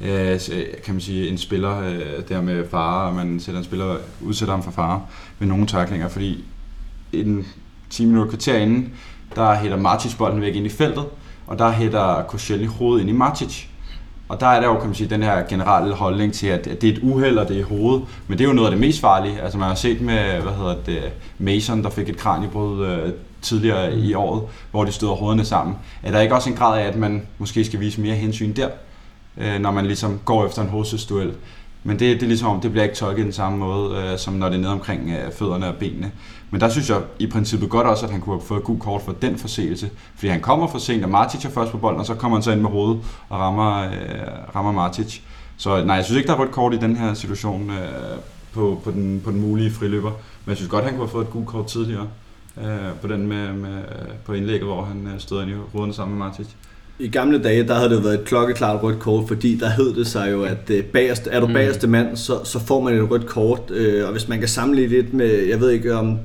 øh, kan man sige, en spiller øh, der med fare, og man sætter en spiller, udsætter ham for fare med nogle taklinger, fordi en 10 minutter kvarter inden, der hætter Martic bolden væk ind i feltet, og der hætter Koscielny hovedet ind i Martic. Og der er der jo, kan man sige, den her generelle holdning til, at det er et uheld, og det er hovedet. Men det er jo noget af det mest farlige. Altså man har set med, hvad hedder det, Mason, der fik et kraniebrud øh, tidligere i året, hvor de støder hovederne sammen. Er der ikke også en grad af, at man måske skal vise mere hensyn der, øh, når man ligesom går efter en hovedstødsduel? Men det, det er ligesom om, det bliver ikke tolket den samme måde, øh, som når det er nede omkring øh, fødderne og benene. Men der synes jeg i princippet godt også, at han kunne have fået et gult kort for den forseelse. Fordi han kommer for sent, og Martic er først på bolden, og så kommer han så ind med hovedet og rammer, øh, rammer Martic. Så nej, jeg synes ikke, der er rødt kort i den her situation øh, på, på, den, på den mulige friløber. Men jeg synes godt, han kunne have fået et gult kort tidligere øh, på den med, med, på indlægget, hvor han øh, stod ind i hovederne sammen med Martic. I gamle dage, der havde det været et klokkeklart rødt kort, fordi der hed det sig jo, at øh, bagerste, er du mm. bagerste mand, så, så får man et rødt kort. Øh, og hvis man kan sammenligne lidt med, jeg ved ikke om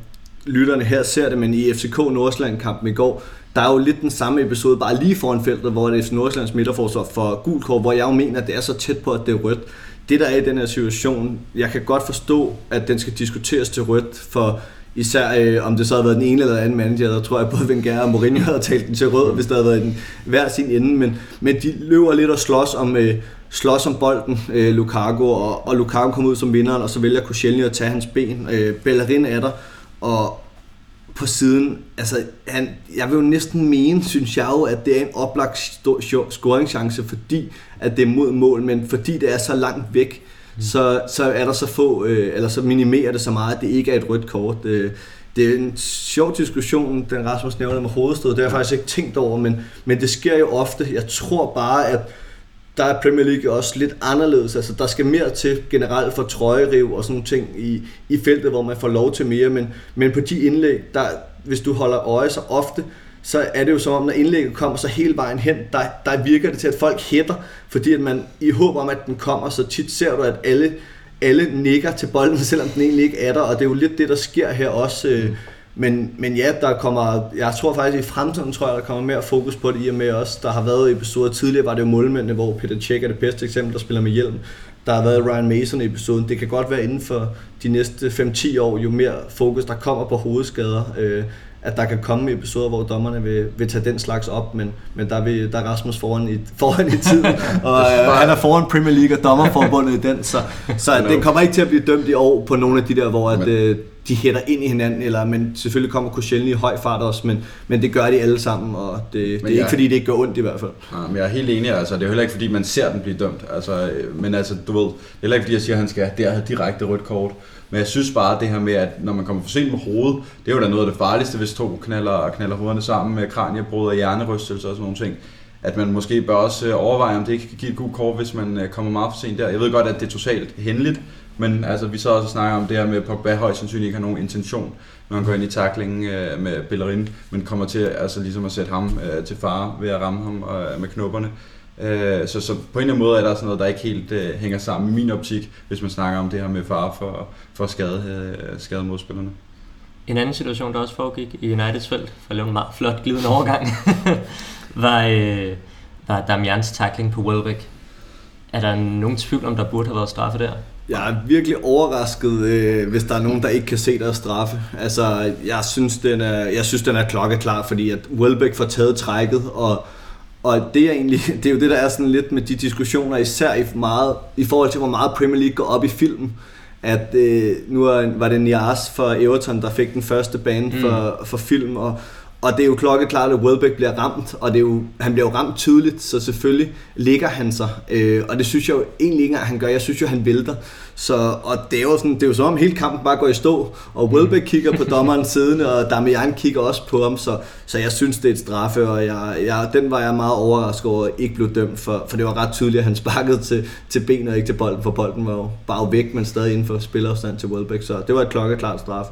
lytterne her ser det, men i FCK Nordsjælland-kampen i går, der er jo lidt den samme episode, bare lige foran feltet, hvor det er Nordsjællands midterforsvar for gul kort, hvor jeg jo mener, at det er så tæt på, at det er rødt. Det der er i den her situation, jeg kan godt forstå, at den skal diskuteres til rødt, for især øh, om det så havde været den ene eller anden manager, der tror jeg både Wenger og Mourinho havde talt den til rød, hvis der havde været den hver sin ende, men, men de løber lidt og slås om, øh, slås om bolden, øh, Lukaku, og, og Lukaku kommer ud som vinderen, og så vælger Koscielny at tage hans ben. Øh, Bellerin er der, og på siden, altså han, jeg vil jo næsten mene, synes jeg jo, at det er en oplagt scoringschance, fordi at det er mod mål, men fordi det er så langt væk, mm. så, så er der så få, øh, eller så minimerer det så meget, at det ikke er et rødt kort. Øh, det er en sjov diskussion, den Rasmus nævner med hovedstød, det har jeg faktisk ikke tænkt over, men, men det sker jo ofte. Jeg tror bare, at der er Premier League også lidt anderledes. Altså, der skal mere til generelt for trøjeriv og sådan nogle ting i, i feltet, hvor man får lov til mere. Men, men på de indlæg, der, hvis du holder øje så ofte, så er det jo som om, når indlægget kommer så hele vejen hen, der, der virker det til, at folk hætter, fordi at man i håb om, at den kommer, så tit ser du, at alle, alle nikker til bolden, selvom den egentlig ikke er der, og det er jo lidt det, der sker her også. Øh, men, men ja, der kommer, jeg tror faktisk i fremtiden, tror jeg, der kommer mere fokus på det, i og med også, der har været episoder tidligere, var det jo målmændene, hvor Peter Cech er det bedste eksempel, der spiller med hjelm. Der har været Ryan Mason i episoden. Det kan godt være inden for de næste 5-10 år, jo mere fokus der kommer på hovedskader, øh, at der kan komme episoder, hvor dommerne vil, vil tage den slags op, men, men der, vil, der er Rasmus foran i, foran i tiden, og øh, han er foran Premier League og dommerforbundet i den, så, så den kommer ikke til at blive dømt i år på nogle af de der, hvor at, øh, de hætter ind i hinanden, eller, men selvfølgelig kommer Koscielny i høj fart også, men, men det gør de alle sammen, og det, det er jeg, ikke fordi, det ikke gør ondt i hvert fald. Ja, men jeg er helt enig, altså, det er heller ikke fordi, man ser den blive dømt, altså, men altså, du ved, det er heller ikke fordi, jeg siger, at han skal have direkte rødt kort, men jeg synes bare, det her med, at når man kommer for sent med hovedet, det er jo da noget af det farligste, hvis to knaller, knaller hovederne sammen med kraniebrud og hjernerystelse og sådan nogle ting. At man måske bør også øh, overveje, om det ikke kan give et godt kort, hvis man øh, kommer meget for sent der. Jeg ved godt, at det er totalt henligt, men altså, vi så også snakker om det her med, at Pogba højst sandsynligt ikke har nogen intention, når han går ind i tackling øh, med Bellerin, men kommer til altså, ligesom at sætte ham øh, til fare ved at ramme ham øh, med knopperne. Øh, så, så på en eller anden måde er der sådan noget, der ikke helt øh, hænger sammen i min optik, hvis man snakker om det her med fare for, for skade, øh, skade modspillerne. En anden situation, der også foregik i Uniteds felt, for at lave en meget flot glidende overgang, var, øh, var Damians tackling på Welbeck. Er der nogen tvivl om, der burde have været straffe der? Jeg er virkelig overrasket, øh, hvis der er nogen, der ikke kan se deres straffe. Altså, jeg synes, den er, jeg synes, den er klokkeklar, fordi at Welbeck får taget trækket, og, og det er, egentlig, det er jo det, der er sådan lidt med de diskussioner, især i, meget, i forhold til, hvor meget Premier League går op i filmen. At øh, nu var det Nias for Everton, der fik den første bane for, mm. for film, og, og det er jo klokkeklart, at Welbeck bliver ramt, og det er jo, han bliver jo ramt tydeligt, så selvfølgelig ligger han sig. Øh, og det synes jeg jo egentlig ikke, at han gør. Jeg synes jo, han vælter. Så, og det er jo sådan, det er jo som om hele kampen bare går i stå, og Welbeck kigger på dommeren siddende, og Damian kigger også på ham, så, så jeg synes, det er et straffe, og jeg, jeg, den var jeg meget overrasket over, at ikke blev dømt, for, for det var ret tydeligt, at han sparkede til, til benet og ikke til bolden, for bolden var jo bare væk, men stadig inden for spilafstand til Welbeck, så det var et klokkeklart straffe.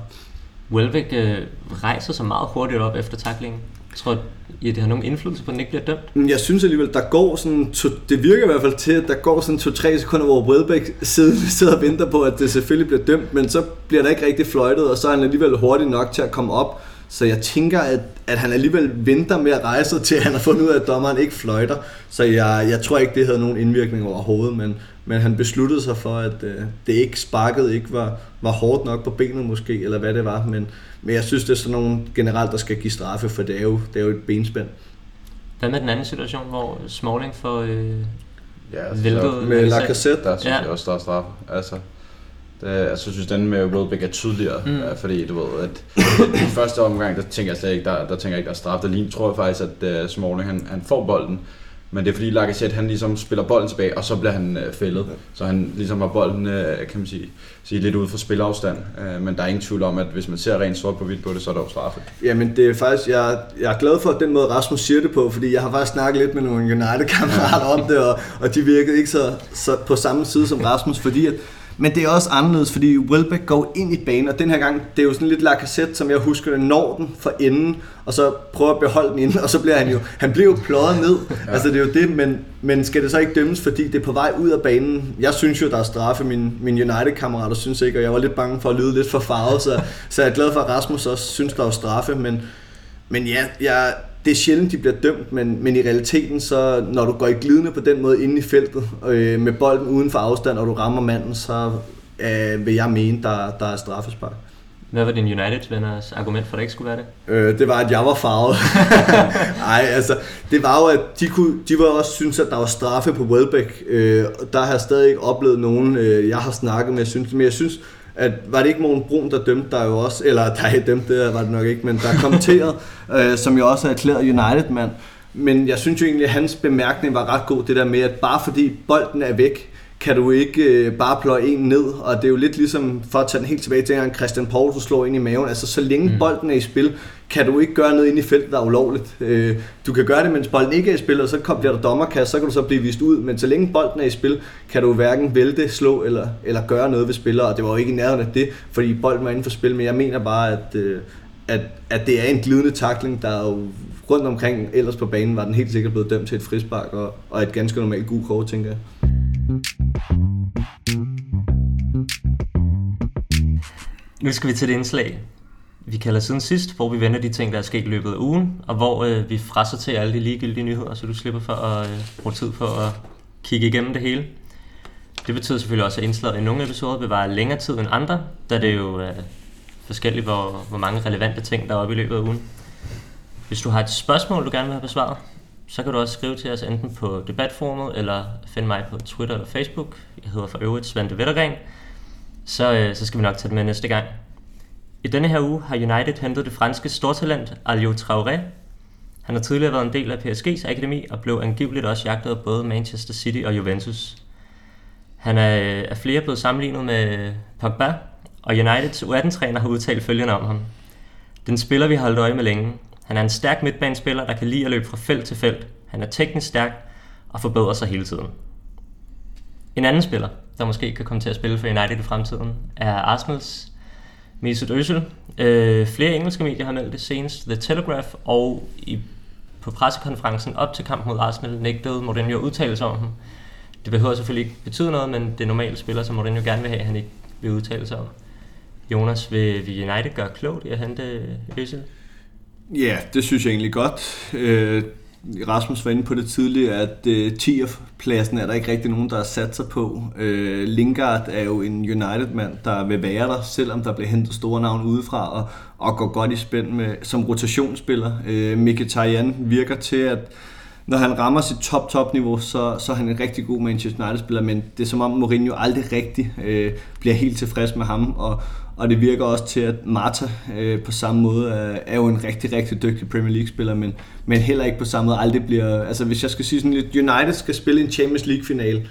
Welbeck øh, rejser sig meget hurtigt op efter taklingen. Jeg tror, I, det har nogen indflydelse på, at den ikke bliver dømt? Jeg synes alligevel, der går sådan, to, det virker i hvert fald til, at der går sådan to-tre sekunder, hvor Welbeck sidder, sidder og venter på, at det selvfølgelig bliver dømt, men så bliver der ikke rigtig fløjtet, og så er han alligevel hurtig nok til at komme op. Så jeg tænker, at, at han alligevel venter med at rejse til han har fundet ud af, at dommeren ikke fløjter. Så jeg, jeg tror ikke, det havde nogen indvirkning overhovedet, men, men han besluttede sig for, at øh, det ikke sparket ikke var, var hårdt nok på benet måske, eller hvad det var. Men, men jeg synes, det er sådan nogen generelt, der skal give straffe, for det er jo, det er jo et benspænd. Hvad med den anden situation, hvor Smalling får øh, Ja, altså, væltet så- Med Lacazette? Der synes Ja. jeg også, der er straf. Altså, det, altså, jeg synes, den med Welbeck er tydeligere, Mm. ja, fordi du ved, at i første omgang, der tænker jeg slet ikke, der, der tænker jeg ikke, der er straf. Der lige tror jeg faktisk, at uh, Smalling, han, han får bolden, men det er fordi Lacazette, han ligesom spiller bolden tilbage, og så bliver han uh, fældet. Så han ligesom har bolden, uh, kan man sige, sige lidt ude for spilafstand. Uh, men der er ingen tvivl om, at hvis man ser rent sort på hvidt på det, så er der jo straffe. Jamen det er faktisk, jeg, jeg er glad for den måde Rasmus siger det på, fordi jeg har faktisk snakket lidt med nogle United-kammerater om det, og, og de virkede ikke så, så på samme side som Rasmus, fordi at, men det er også anderledes, fordi Welbeck går ind i banen, og den her gang, det er jo sådan lidt Lacazette, som jeg husker det, når den for enden, og så prøver at beholde den inde, og så bliver han jo, han bliver jo pløjet ned, ja. altså det er jo det, men, men skal det så ikke dømmes, fordi det er på vej ud af banen? Jeg synes jo, der er straffe, min, min United-kammerater synes ikke, og jeg var lidt bange for at lyde lidt for farvet, så, så jeg er glad for, at Rasmus også synes, der er straffe, men, men ja, jeg, det er sjældent, de bliver dømt, men, men i realiteten, så når du går i glidende på den måde inde i feltet, øh, med bolden uden for afstand, og du rammer manden, så øh, vil jeg mene, der, der er straffespark. Hvad var din United-venners argument for, at det ikke skulle være det? Øh, det var, at jeg var farvet. Nej, altså, det var jo, at de, kunne, de var også synes, at der var straffe på Welbeck. Øh, og der har jeg stadig ikke oplevet nogen, øh, jeg har snakket med, synes, men jeg synes, at var det ikke Mogen Brun, der dømte der jo også, eller der er dømt, det var det nok ikke, men der kommenteret, øh, som jo også er erklæret United-mand. Men jeg synes jo egentlig, at hans bemærkning var ret god, det der med, at bare fordi bolden er væk, kan du ikke øh, bare pløje en ned, og det er jo lidt ligesom, for at tage den helt tilbage til, at Christian Poulsen slår ind i maven, altså så længe mm. bolden er i spil, kan du ikke gøre noget ind i feltet, der er ulovligt. Øh, du kan gøre det, mens bolden ikke er i spil, og så bliver der dommerkast, så kan du så blive vist ud, men så længe bolden er i spil, kan du hverken vælte, slå eller, eller gøre noget ved spillere, og det var jo ikke i nærheden af det, fordi bolden var inden for spil, men jeg mener bare, at, øh, at, at det er en glidende takling, der er jo rundt omkring ellers på banen, var den helt sikkert blevet dømt til et frispark, og, og et ganske normalt gul kort, tænker jeg. Nu skal vi til det indslag, vi kalder siden sidst, hvor vi vender de ting, der er sket i løbet af ugen, og hvor øh, vi frasser til alle de ligegyldige nyheder, så du slipper for at øh, bruge tid på at kigge igennem det hele. Det betyder selvfølgelig også, at indslaget i nogle episoder vil vare længere tid end andre, da det jo er forskelligt, hvor, hvor mange relevante ting, der er oppe i løbet af ugen. Hvis du har et spørgsmål, du gerne vil have besvaret, så kan du også skrive til os enten på debatforumet, eller finde mig på Twitter eller Facebook. Jeg hedder for øvrigt Svante Vettergren. Så, øh, så skal vi nok tage det med næste gang. I denne her uge har United hentet det franske stortalent Alio Traoré. Han har tidligere været en del af PSG's akademi og blev angiveligt også jagtet af både Manchester City og Juventus. Han er af flere blevet sammenlignet med Pogba, og Uniteds U18-træner har udtalt følgende om ham. Den spiller, vi har holdt øje med længe. Han er en stærk midtbanespiller, der kan lide at løbe fra felt til felt. Han er teknisk stærk og forbedrer sig hele tiden. En anden spiller, der måske kan komme til at spille for United i fremtiden, er Arsenals Mesut Özil. Øh, flere engelske medier har meldt det senest, The Telegraph, og i, på pressekonferencen op til kampen mod Arsenal nægtede Mourinho at udtale sig om ham. Det behøver selvfølgelig ikke betyde noget, men det er normale spiller, som Mourinho gerne vil have, han ikke vil udtale sig om. Jonas, vil, vil United gøre klogt i at hente Özil? Ja, det synes jeg egentlig godt. Øh, Rasmus var inde på det tidligere, at øh, 10'er-pladsen er der ikke rigtig nogen, der har sat sig på. Øh, Lingard er jo en United-mand, der vil være der, selvom der bliver hentet store navn udefra, og, og går godt i spænd med, som rotationsspiller. Øh, Mkhitaryan virker til, at når han rammer sit top-top-niveau, så, så er han en rigtig god Manchester United-spiller, men det er som om Mourinho aldrig rigtig øh, bliver helt tilfreds med ham, og, og det virker også til, at Marta øh, på samme måde er, er jo en rigtig, rigtig dygtig Premier League-spiller, men, men heller ikke på samme måde aldrig bliver... Altså hvis jeg skal sige sådan lidt, United skal spille en Champions League-final,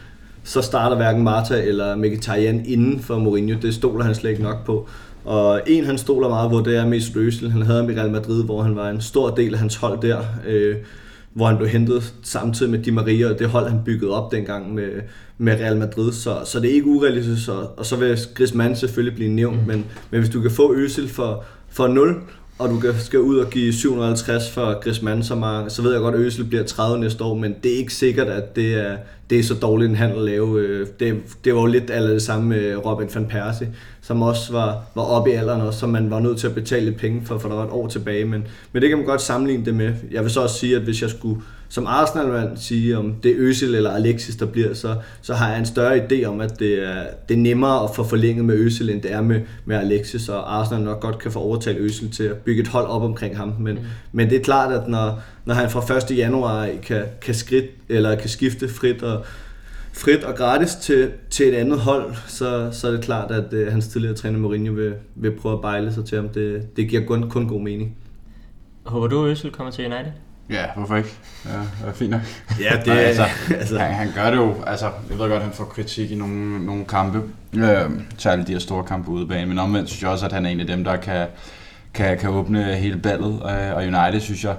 så starter hverken Marta eller Mkhitaryan inden for Mourinho. Det stoler han slet ikke nok på. Og en, han stoler meget på, det er Mesut Özil. Han havde ham i Real Madrid, hvor han var en stor del af hans hold der. Øh, hvor han blev hentet samtidig med Di Maria, og det hold, han byggede op dengang med, med Real Madrid. Så, så det er ikke urealistisk, og, og så vil Griezmann selvfølgelig blive nævnt, mm. men, men hvis du kan få Özil for, for 0, og du skal ud og give 750 for Griezmann, så, meget, så ved jeg godt, at Øsel bliver 30 næste år, men det er ikke sikkert, at det er, det er så dårligt en handel at lave. Øh, det, det var jo lidt alle det samme med Robin van Persie. som også var, var oppe i alderen, også, som man var nødt til at betale lidt penge for, for der var et år tilbage. Men, men det kan man godt sammenligne det med. Jeg vil så også sige, at hvis jeg skulle som Arsenal-mand sige, om det er Øsil eller Alexis, der bliver, så, så har jeg en større idé om, at det er, det er nemmere at få forlænget med Øsil, end det er med, med Alexis, og Arsenal nok godt kan få overtalt Øsil til at bygge et hold op omkring ham. Men, mm. men det er klart, at når, når han fra 1. januar kan, kan, skridt, eller kan skifte frit og, frit og gratis til, til et andet hold, så, så er det klart, at uh, hans tidligere træner Mourinho vil, vil prøve at bejle sig til ham. Det, det giver kun, kun god mening. Håber du, Øsel kommer til United? Ja, hvorfor ikke? Ja, det er fint nok. Ja, det er... altså, altså. Han, han, gør det jo, altså, jeg ved godt, han får kritik i nogle, nogle kampe, øh, særligt de her store kampe ude bane, men omvendt synes jeg også, at han er en af dem, der kan, kan, kan åbne hele ballet, øh, og United synes jeg,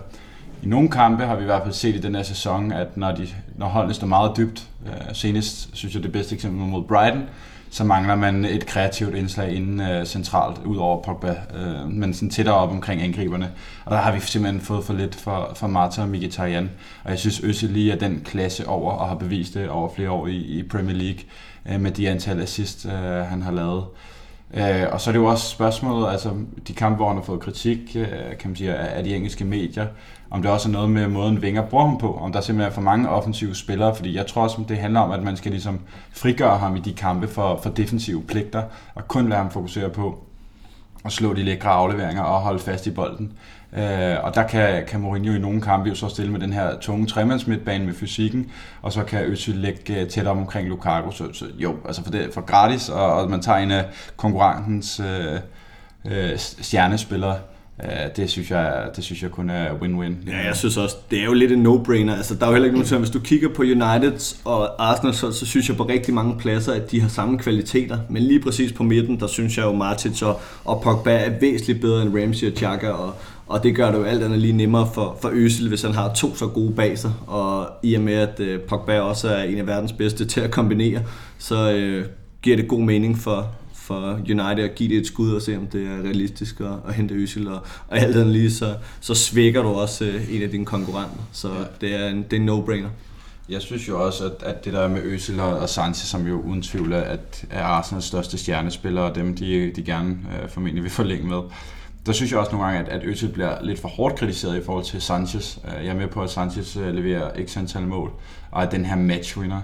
i nogle kampe har vi i hvert fald set i den her sæson, at når, de, når holdene står meget dybt, øh, senest synes jeg det bedste eksempel mod Brighton, så mangler man et kreativt indslag inden øh, centralt, ud over Pogba, øh, men sådan tættere op omkring angriberne. Og der har vi simpelthen fået for lidt for, for Marta og Mkhitaryan. Og jeg synes, Øsse lige er den klasse over, og har bevist det over flere år i, i Premier League, øh, med de antal assist, øh, han har lavet. Øh, og så er det jo også spørgsmålet, altså de kampe, hvor han har fået kritik, øh, kan man sige, af de engelske medier, om det også er noget med måden Wenger bruger ham på, om der simpelthen er for mange offensive spillere, fordi jeg tror også, det handler om, at man skal ligesom frigøre ham i de kampe for, for defensive pligter, og kun lade ham fokusere på at slå de lækre afleveringer og holde fast i bolden. Øh, og der kan, kan Mourinho i nogle kampe jo så stille med den her tunge tremandsmidtbane med fysikken, og så kan Özil lægge øh, tæt om omkring Lukaku. Så, så jo, altså for, det, for gratis, og, og man tager en af konkurrentens øh, øh, stjernespillere, Øh, det synes, jeg, det synes jeg kun er win-win. Ja, jeg synes også, det er jo lidt en no-brainer. Altså, der er jo heller ikke nogen hvis du kigger på United og Arsenal, så, så synes jeg på rigtig mange pladser, at de har samme kvaliteter. Men lige præcis på midten, der synes jeg jo Martins og, og Pogba er væsentligt bedre end Ramsey og Chaka. og, og det gør det jo alt andet lige nemmere for, for Øsel, hvis han har to så gode baser. Og i og med, at uh, Pogba også er en af verdens bedste til at kombinere, så uh, giver det god mening for, for United at give det et skud og se, om det er realistisk at, at hente Øsil. Og, og alt andet lige, så, så svækker du også uh, en af dine konkurrenter. Så ja. det, er en, det er en no-brainer. Jeg synes jo også, at, at det der med Øsil og Sanchez, som jo uden tvivl er, at er Arsenals største stjernespillere, og dem de, de gerne uh, formentlig vil forlænge med, der synes jeg også nogle gange, at, at Øsil bliver lidt for hårdt kritiseret i forhold til Sanchez. Jeg er med på, at Sanchez leverer ikke antal mål, og er den her matchwinner.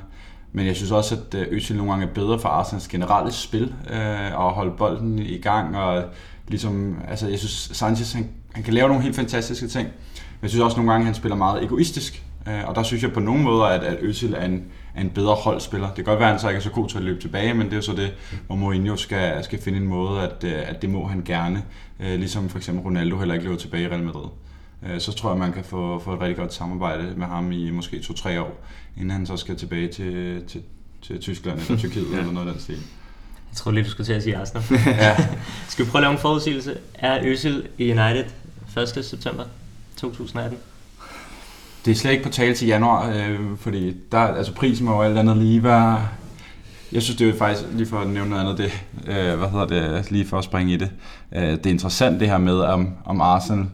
Men jeg synes også, at øh, Özil nogle gange er bedre for Arsenals generelle spil, øh, og holde bolden i gang, og ligesom, altså jeg synes, Sanchez, han, han kan lave nogle helt fantastiske ting, men jeg synes også nogle gange, han spiller meget egoistisk, øh, og der synes jeg på nogle måder, at, at Özil er en, er en bedre holdspiller. Det kan godt være, at han så ikke er så god til at løbe tilbage, men det er så det, hvor Mourinho skal, skal finde en måde, at, øh, at det må han gerne, øh, ligesom for eksempel Ronaldo heller ikke løber tilbage i Real Madrid. Øh, så tror jeg, man kan få, få et rigtig godt samarbejde med ham i måske to-tre år, inden han så skal tilbage til, til, til Tyskland eller Tyrkiet ja. eller noget af den stil. Jeg tror lige, du skulle til at sige Arsenal. ja. Skal vi prøve at lave en forudsigelse? Er Øsil i United 1. september 2018? Det er slet ikke på tale til januar, øh, fordi der, altså prisen må jo alt andet lige være... Jeg synes, det er faktisk, lige for at nævne noget andet, det, øh, hvad hedder det, lige for at springe i det, øh, det er interessant det her med, om, om Arsenal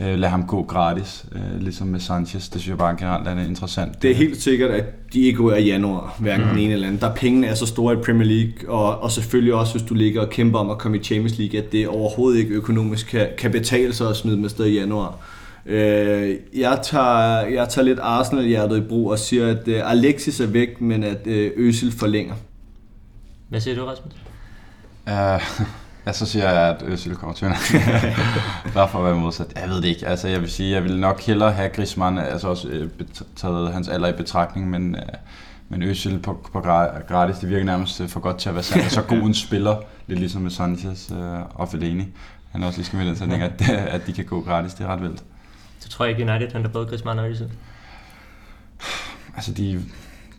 øh, lade ham gå gratis, øh, ligesom med Sanchez. Det synes jeg bare generelt er interessant. Det er helt sikkert, at de ikke går i januar, hverken mm. den ene eller anden. Der pengene er så store i Premier League, og, og selvfølgelig også, hvis du ligger og kæmper om at komme i Champions League, at det overhovedet ikke økonomisk kan, kan betale sig at smide med sted i januar. Øh, jeg, tager, jeg tager lidt Arsenal-hjertet i brug og siger, at øh, Alexis er væk, men at øh, Øsil forlænger. Hvad siger du, Rasmus? Uh, Ja, så siger jeg, at Øsil kommer til Bare for at være modsat. Jeg ved det ikke. Altså, jeg vil sige, jeg vil nok hellere have Griezmann, altså også øh, taget hans alder i betragtning, men, øh, men Øsil på, på gratis, det virker nærmest for godt til at være sandt. Så god en spiller, lidt ligesom med Sanchez øh, og Fellaini. Han er også lige skal med den sætning, at, at de kan gå gratis. Det er ret vildt. Så tror jeg ikke, United henter både Griezmann og Øsil? Altså, de,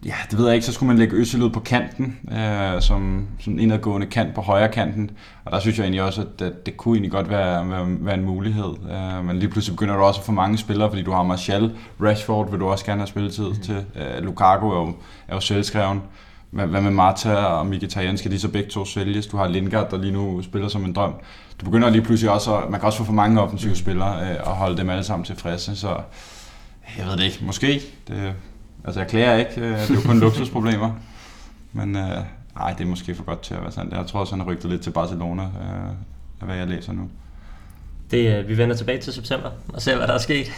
ja, det ved jeg ikke, så skulle man lægge Øssel ud på kanten, øh, som, som indadgående kant på højre kanten. Og der synes jeg egentlig også, at, at det kunne egentlig godt være, være, være en mulighed. Øh, men lige pludselig begynder du også at få mange spillere, fordi du har Martial, Rashford vil du også gerne have spilletid mm. til. Øh, Lukaku er jo, er jo selvskreven. Hvad, hvad med Marta og Mkhitaryan, skal de så begge to sælges? Du har Lingard, der lige nu spiller som en drøm. Du begynder lige pludselig også, at, man kan også få for mange offensive spillere øh, og holde dem alle sammen tilfredse, så jeg ved det ikke, måske. Det, Altså jeg klager ikke, øh, det er jo kun luksusproblemer. Men øh, nej, det er måske for godt til at være sandt. Jeg tror også, han har rygtet lidt til Barcelona, øh, af hvad jeg læser nu. Det, øh, vi vender tilbage til september og ser, hvad der er sket.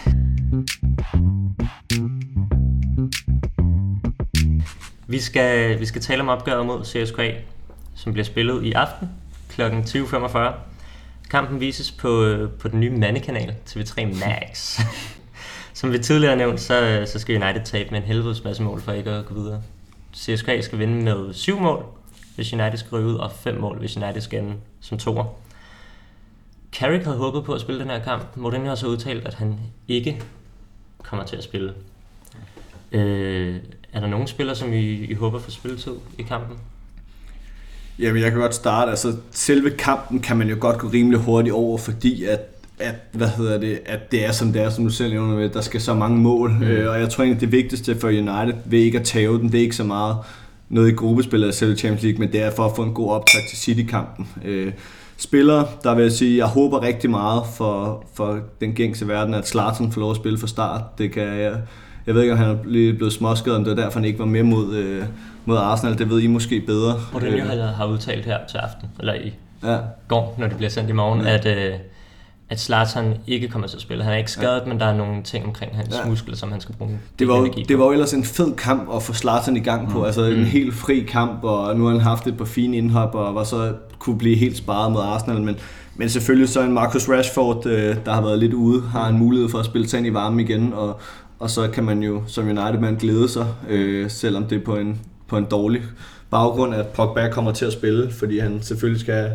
Vi skal, vi skal tale om opgøret mod CSKA, som bliver spillet i aften kl. 20.45. Kampen vises på, øh, på den nye mandekanal, TV3 Max. Som vi tidligere nævnt, så, øh, så skal United tabe med en helvedes masse mål for ikke at gå videre. CSKA skal vinde med syv mål, hvis United skal ryge ud, og fem mål, hvis United skal ende som toer. Carrick havde håbet på at spille den her kamp. Mourinho har så udtalt, at han ikke kommer til at spille. Øh, er der nogen spillere, som I, I håber får spilletid i kampen? Jamen, jeg kan godt starte. Altså, selve kampen kan man jo godt gå rimelig hurtigt over, fordi at at, hvad hedder det, at det er som det er, som du selv nævner med, der skal så mange mål. Mm. Øh, og jeg tror egentlig, det vigtigste for United ved ikke at tage den, det er ikke så meget noget i gruppespillet af selv Champions League, men det er for at få en god optag til City-kampen. Øh, spillere, der vil jeg sige, jeg håber rigtig meget for, for den gængse verden, at Slatern får lov at spille fra start. Det kan jeg, jeg ved ikke, om han er blevet småskadet, om det er derfor, han ikke var med mod, øh, mod Arsenal. Det ved I måske bedre. Mourinho øh, har udtalt her til aften, eller i ja. går, når det bliver sendt i morgen, ja. at, øh, at Zlatan ikke kommer til at spille. Han er ikke skadet, ja. men der er nogle ting omkring hans ja. muskler, som han skal bruge det var, energi på. Det var jo ellers en fed kamp at få Zlatan i gang på. Mm. Altså en mm. helt fri kamp, og nu har han haft et par fine indhop, og var så kunne blive helt sparet mod Arsenal. Men, men selvfølgelig så en Marcus Rashford, øh, der har været lidt ude, har en mulighed for at spille sig ind i varmen igen, og, og så kan man jo som United-man glæde sig, øh, selvom det er på en, på en dårlig baggrund, at Pogba kommer til at spille, fordi han selvfølgelig skal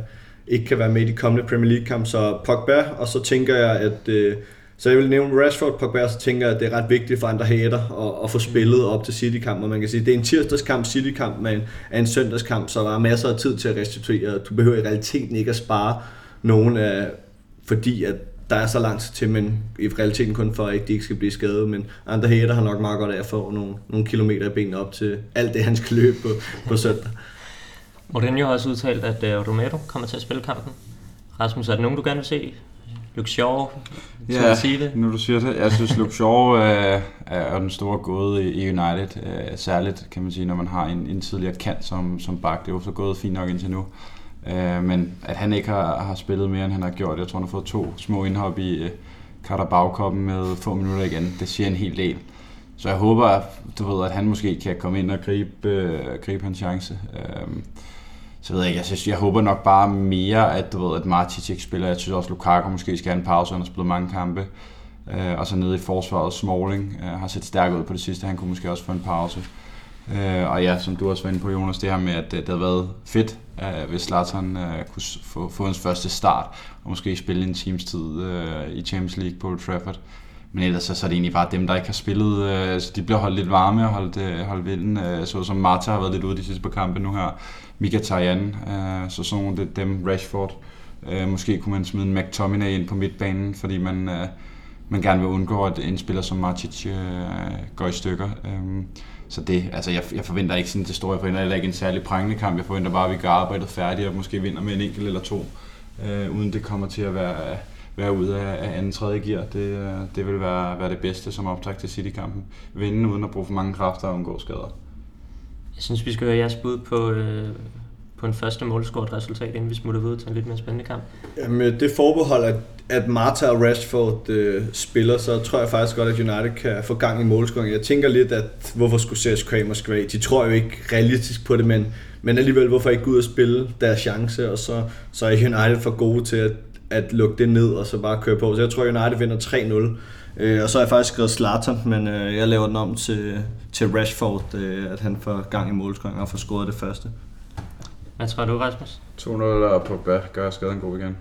ikke kan være med i de kommende Premier League-kamp. Så Pogba, og så tænker jeg, at... Øh, så jeg vil nævne Rashford, Pogba, så tænker jeg, at det er ret vigtigt for andre hater at, at få spillet op til City-kamp. Og man kan sige, det er en tirsdagskamp, City-kamp, men er en søndagskamp, så der er masser af tid til at restituere. Du behøver i realiteten ikke at spare nogen af, fordi at der er så langt til, men i realiteten kun for, at de ikke skal blive skadet. Men andre hater har nok meget godt af at få nogle, nogle kilometer i benene op til alt det, han skal løbe på, på søndag. Mourinho har også udtalt, at uh, Romero kommer til at spille kampen. Rasmus, er det nogen, du gerne vil se? Luke Shaw, ja, sige det? nu du siger det. Jeg synes, Luke Shaw øh, er den store gåde i United. Øh, særligt, kan man sige, når man har en, en tidligere kant som, som bak. Det er jo så gået fint nok indtil nu. Øh, men at han ikke har, har spillet mere, end han har gjort. Jeg tror, han har fået to små indhop i øh, Carabao-koppen med få minutter igen. Det siger en hel del. Så jeg håber, du ved, at han måske kan komme ind og gribe, øh, gribe hans chance. Øh, så ved jeg ikke, jeg, synes, jeg håber nok bare mere, at du ved, at Martic ikke spiller. Jeg synes også, at Lukaku måske skal have en pause, han har spillet mange kampe. Øh, og så nede i forsvaret, Smalling øh, har set stærk ud på det sidste, han kunne måske også få en pause. Øh, og ja, som du også var inde på, Jonas, det her med, at det, det havde været fedt, øh, hvis Zlatan øh, kunne få, få hans første start, og måske spille en times tid øh, i Champions League på Old Trafford. Men ellers så, så er det egentlig bare dem, der ikke har spillet, øh, så de bliver holdt lidt varme og holdt, øh, holdt vinden. Øh, så som Marta har været lidt ude de sidste par kampe nu her. Mkhitaryan, øh, så sådan nogle dem, Rashford. Øh, måske kunne man smide en McTominay ind på midtbanen, fordi man, øh, man gerne vil undgå, at en spiller som Martic øh, går i stykker. Øh, så det, altså jeg, jeg forventer ikke sådan det store, jeg forventer heller ikke en særlig prængende kamp. Jeg forventer bare, at vi gør arbejdet færdigt og måske vinder med en enkelt eller to, øh, uden det kommer til at være, være ude af, af anden tredje gear. Det, øh, det vil være, være det bedste som optag til City-kampen. Vinde uden at bruge for mange kræfter og undgå skader. Jeg synes, vi skal høre jeres bud på, øh, på en første målscoret resultat, inden vi smutter videre til en lidt mere spændende kamp. Jamen, øh, det forbehold, at, at Marta og Rashford øh, spiller, så tror jeg faktisk godt, at United kan få gang i målscoring. Jeg tænker lidt, at hvorfor skulle CSKA Moskva? De tror jo ikke realistisk på det, men, men alligevel, hvorfor ikke gå ud og spille deres chance, og så, så er United for gode til at, at lukke det ned, og så bare køre på. Så jeg tror, United vinder 3-0. Øh, og så har jeg faktisk skrevet Zlatan, men øh, jeg laver den om til, til Rashford, øh, at han får gang i målscoring og får scoret det første. Hvad tror du, Rasmus? 2-0 og Pogba gør skaden god igen.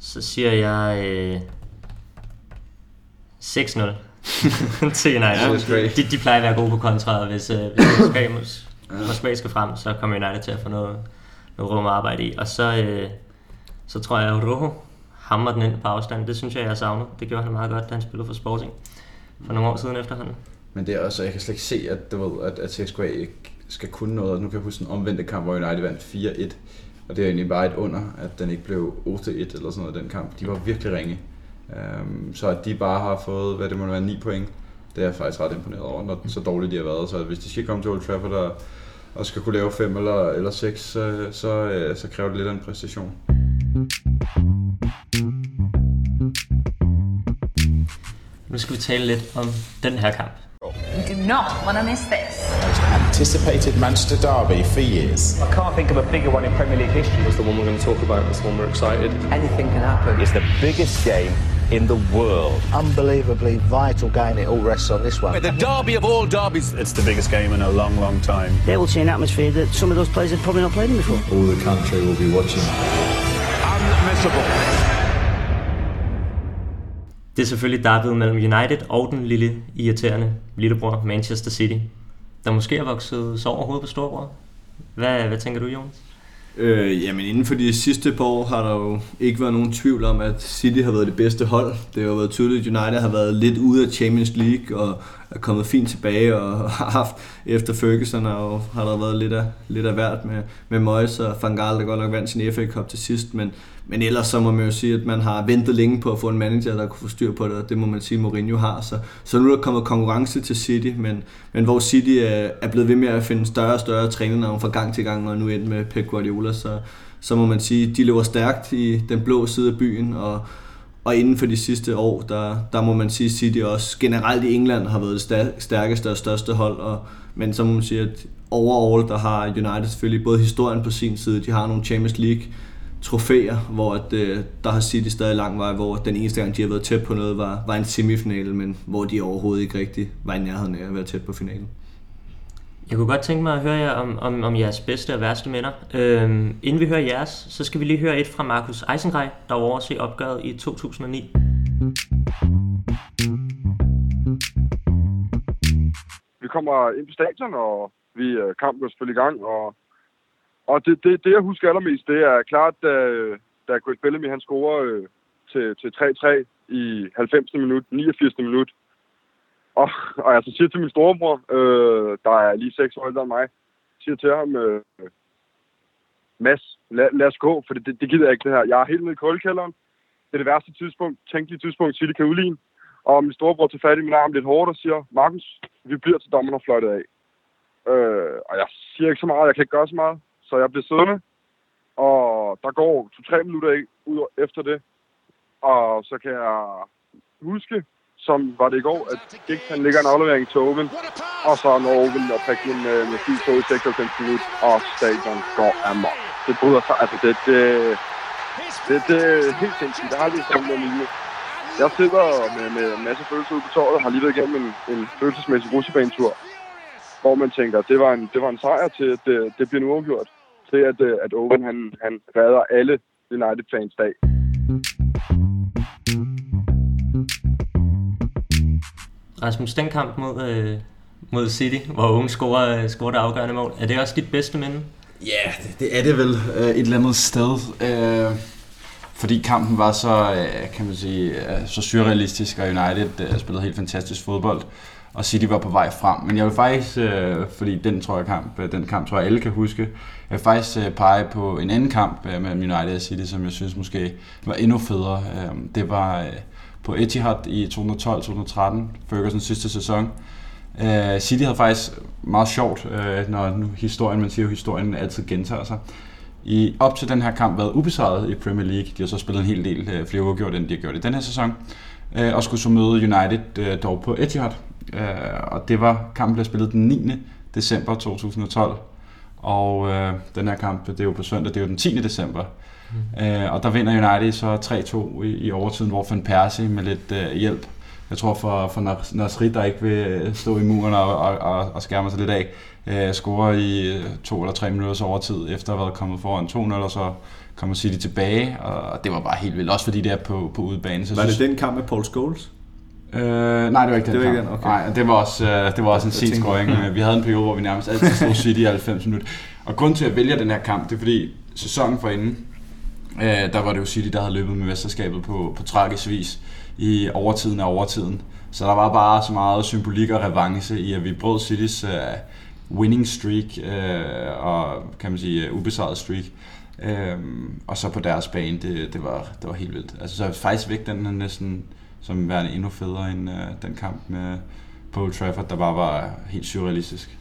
Så siger jeg øh, 6-0 til United. Ja, de, de plejer at være gode på kontra, hvis, øh, hvis Moskva, skal frem, så kommer United til at få noget, noget rum at arbejde i. Og så, øh, så tror jeg, at Rojo hammer den ind på afstand. Det synes jeg, jeg har savnet. Det gjorde han meget godt, da han spillede for Sporting for nogle år siden efterhånden. Men det er også, jeg kan slet ikke se, at, du ved, at, at CSKA ikke skal kunne noget. Nu kan jeg huske en omvendte kamp, hvor United vandt 4-1. Og det er egentlig bare et under, at den ikke blev 8-1 eller sådan noget, den kamp. De var virkelig ringe. Um, så at de bare har fået, hvad det må være, 9 point, det er jeg faktisk ret imponeret over, når så dårligt de har været. Så hvis de skal komme til Old Trafford og, og skal kunne lave fem eller, eller seks, øh, så, så, så kræver det lidt af en præstation. Nu skal vi tale lidt om den her kamp. You do not want to miss this. anticipated Manchester derby for years. I can't think of a bigger one in Premier League history. It's the one we're going to talk about. It's the one we're excited. Anything can happen. It's the biggest game in the world. Unbelievably vital game. It all rests on this one. The derby of all derbies. It's the biggest game in a long, long time. They will see an atmosphere that some of those players have probably not played in before. All the country will be watching. Unmissable. Det er selvfølgelig derved mellem United og den lille irriterende lillebror Manchester City, der måske har vokset så over hovedet på storebror. Hvad, hvad tænker du, Jonas? Øh, jamen inden for de sidste par år har der jo ikke været nogen tvivl om, at City har været det bedste hold. Det har jo været tydeligt, at United har været lidt ude af Champions League og er kommet fint tilbage og har haft efter Ferguson og har der været lidt af, lidt af værd med, med Moyes og Van Gaal, der godt nok vandt sin FA Cup til sidst, men, men ellers så må man jo sige, at man har ventet længe på at få en manager, der kunne få styr på det, og det må man sige, Mourinho har. Så, så nu er der kommet konkurrence til City, men, men hvor City er, er blevet ved med at finde større og større trænernavn fra gang til gang, og nu ind med Pep Guardiola, så, så må man sige, at de lever stærkt i den blå side af byen, og, og inden for de sidste år, der, der må man sige, at City også generelt i England har været det stærkeste og største hold, og, men så må man sige, at overall, der har United selvfølgelig både historien på sin side, de har nogle Champions League trofæer, hvor at, øh, der har City stadig lang vej, hvor den eneste gang, de har været tæt på noget, var, var en semifinale, men hvor de overhovedet ikke rigtig var i nærheden af at være tæt på finalen. Jeg kunne godt tænke mig at høre jer om, om, om jeres bedste og værste minder. Øhm, inden vi hører jeres, så skal vi lige høre et fra Markus Eisenreich, der var overse opgøret i 2009. Vi kommer ind på stadion, og vi øh, kampen går selvfølgelig i gang, og, og det, det, det, jeg husker allermest, det er klart, da, da Greg Bellamy han scorer øh, til, til 3-3 i 90. minut, 89. minut, og, og jeg så siger til min storebror, øh, der er lige seks år ældre end mig, siger til ham, øh, Mads, lad, lad os gå, for det, det, det gider jeg ikke det her. Jeg er helt nede i koldkælderen. Det er det værste tidspunkt, tænkelige tidspunkt, City kan udligne. Og min storebror tager fat i min arm lidt hårdt og siger, Markus, vi bliver til dommeren og fløjtet af. Øh, og jeg siger ikke så meget, jeg kan ikke gøre så meget. Så jeg blev siddende, og der går to-tre minutter ud efter det. Og så kan jeg huske, som var det i går, at Giggs han ligger en aflevering til Owen, og så når Owen og prikker øh, med, med, med fint i 96 minutter, og stadion går amok. Det bryder sig, altså det, det, det, det er helt sindssygt. Det har aldrig sådan noget lignende. Jeg sidder med, med en masse følelser ude på torvet, og har lige været igennem en, en følelsesmæssig russebanetur, hvor man tænker, at det var en, det var en sejr til, at det, det bliver nu uafgjort. Til at, at Owen han, han redder alle United-fans dag. Rasmus, den kamp mod, øh, mod City, hvor Owen scorer, scorer det afgørende mål, er det også dit bedste minde? Ja, yeah, det, det er det vel øh, et eller andet sted. Øh, fordi kampen var så, øh, kan man sige, øh, så surrealistisk, og United øh, spillede helt fantastisk fodbold, og City var på vej frem. Men jeg vil faktisk, øh, fordi den tror jeg kamp, øh, den kamp tror jeg alle kan huske, jeg vil faktisk øh, pege på en anden kamp øh, mellem United og City, som jeg synes måske var endnu federe. Øh, det var øh, på Etihad i 2012-2013, Fergusons sidste sæson. Øh, City havde faktisk meget sjovt, øh, når nu historien, man siger jo, historien altid gentager sig. I, op til den her kamp været ubesejret i Premier League. De har så spillet en hel del øh, flere uafgjort, end de har gjort i den her sæson. Uh, og skulle så møde United uh, dog på Etihad. Uh, og det var kampen, der spillet den 9. december 2012. Og uh, den her kamp, det er jo på søndag, det er jo den 10. december. Mm. Uh, og der vinder United så 3-2 i, i overtiden, hvor Van Persie med lidt uh, hjælp jeg tror for, for Nasri, der ikke vil stå i muren og, og, og skærme sig lidt af, øh, scorer i to eller tre minutters overtid, efter at have været kommet foran 2-0, og så kommer City tilbage, og det var bare helt vildt, også fordi det er på, på udebane. Så var det synes, den kamp med Paul Scholes? Øh, nej, det var ikke den det var. Ikke den? Okay. Nej, det var også, øh, det var også en sen scoring. Vi havde en periode, hvor vi nærmest altid stod City i 90 minutter. Og grund til at vælge den her kamp, det er fordi sæsonen for inden, øh, der var det jo City, der havde løbet med mesterskabet på, på tragisk vis i overtiden af overtiden. Så der var bare så meget symbolik og revanche i, at vi brød Citys uh, winning streak uh, og kan man sige uh, ubesejret streak. Um, og så på deres bane, det, det, var, det var helt vildt. Altså så faktisk væk den er næsten som værende endnu federe end øh, den kamp med på Old Trafford, der bare var helt surrealistisk.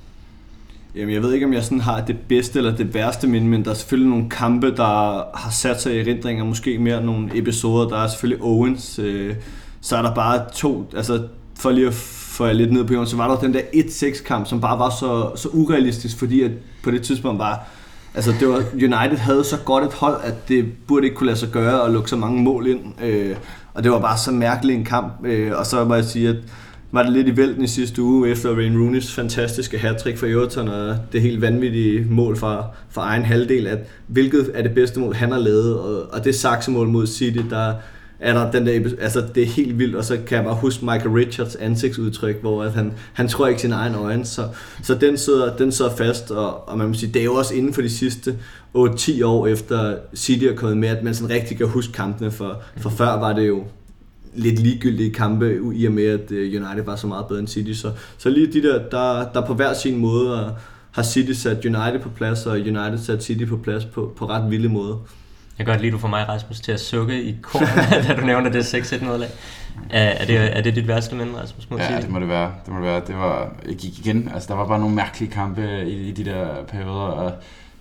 Jamen, jeg ved ikke, om jeg sådan har det bedste eller det værste minde, men der er selvfølgelig nogle kampe, der har sat sig i erindringer, måske mere nogle episoder. Der er selvfølgelig Owens, øh, så er der bare to, altså for lige at få jer lidt ned på jorden, så var der den der 1-6 kamp, som bare var så, så urealistisk, fordi at på det tidspunkt var, altså det var, United havde så godt et hold, at det burde ikke kunne lade sig gøre at lukke så mange mål ind, øh, og det var bare så mærkelig en kamp, øh, og så må jeg sige, at var det lidt i vælten i sidste uge efter Rain Rooney's fantastiske hattrick for Everton og det helt vanvittige mål fra, fra egen halvdel, at hvilket er det bedste mål, han har lavet, og, og det saksemål mod City, der er der den der, altså det er helt vildt, og så kan jeg bare huske Michael Richards ansigtsudtryk, hvor at han, han tror ikke sin egen øjne, så, så den, sidder, den sidder fast, og, og man må sige, det er jo også inden for de sidste 8-10 år efter City er kommet med, at man sådan rigtig kan huske kampene, for, for før var det jo lidt ligegyldige kampe, i og med at øh, United var så meget bedre end City. Så, så lige de der, der, der på hver sin måde har City sat United på plads, og United sat City på plads på, på ret vilde måder. Jeg kan godt lide, du får mig, Rasmus, til at sukke i kor, da du nævner det 6-1 nederlag. Er, er, det, er det dit værste minde, Rasmus? Mod ja, det må det være. Det må det være. Det var, jeg gik igen, altså der var bare nogle mærkelige kampe i, i de der perioder, og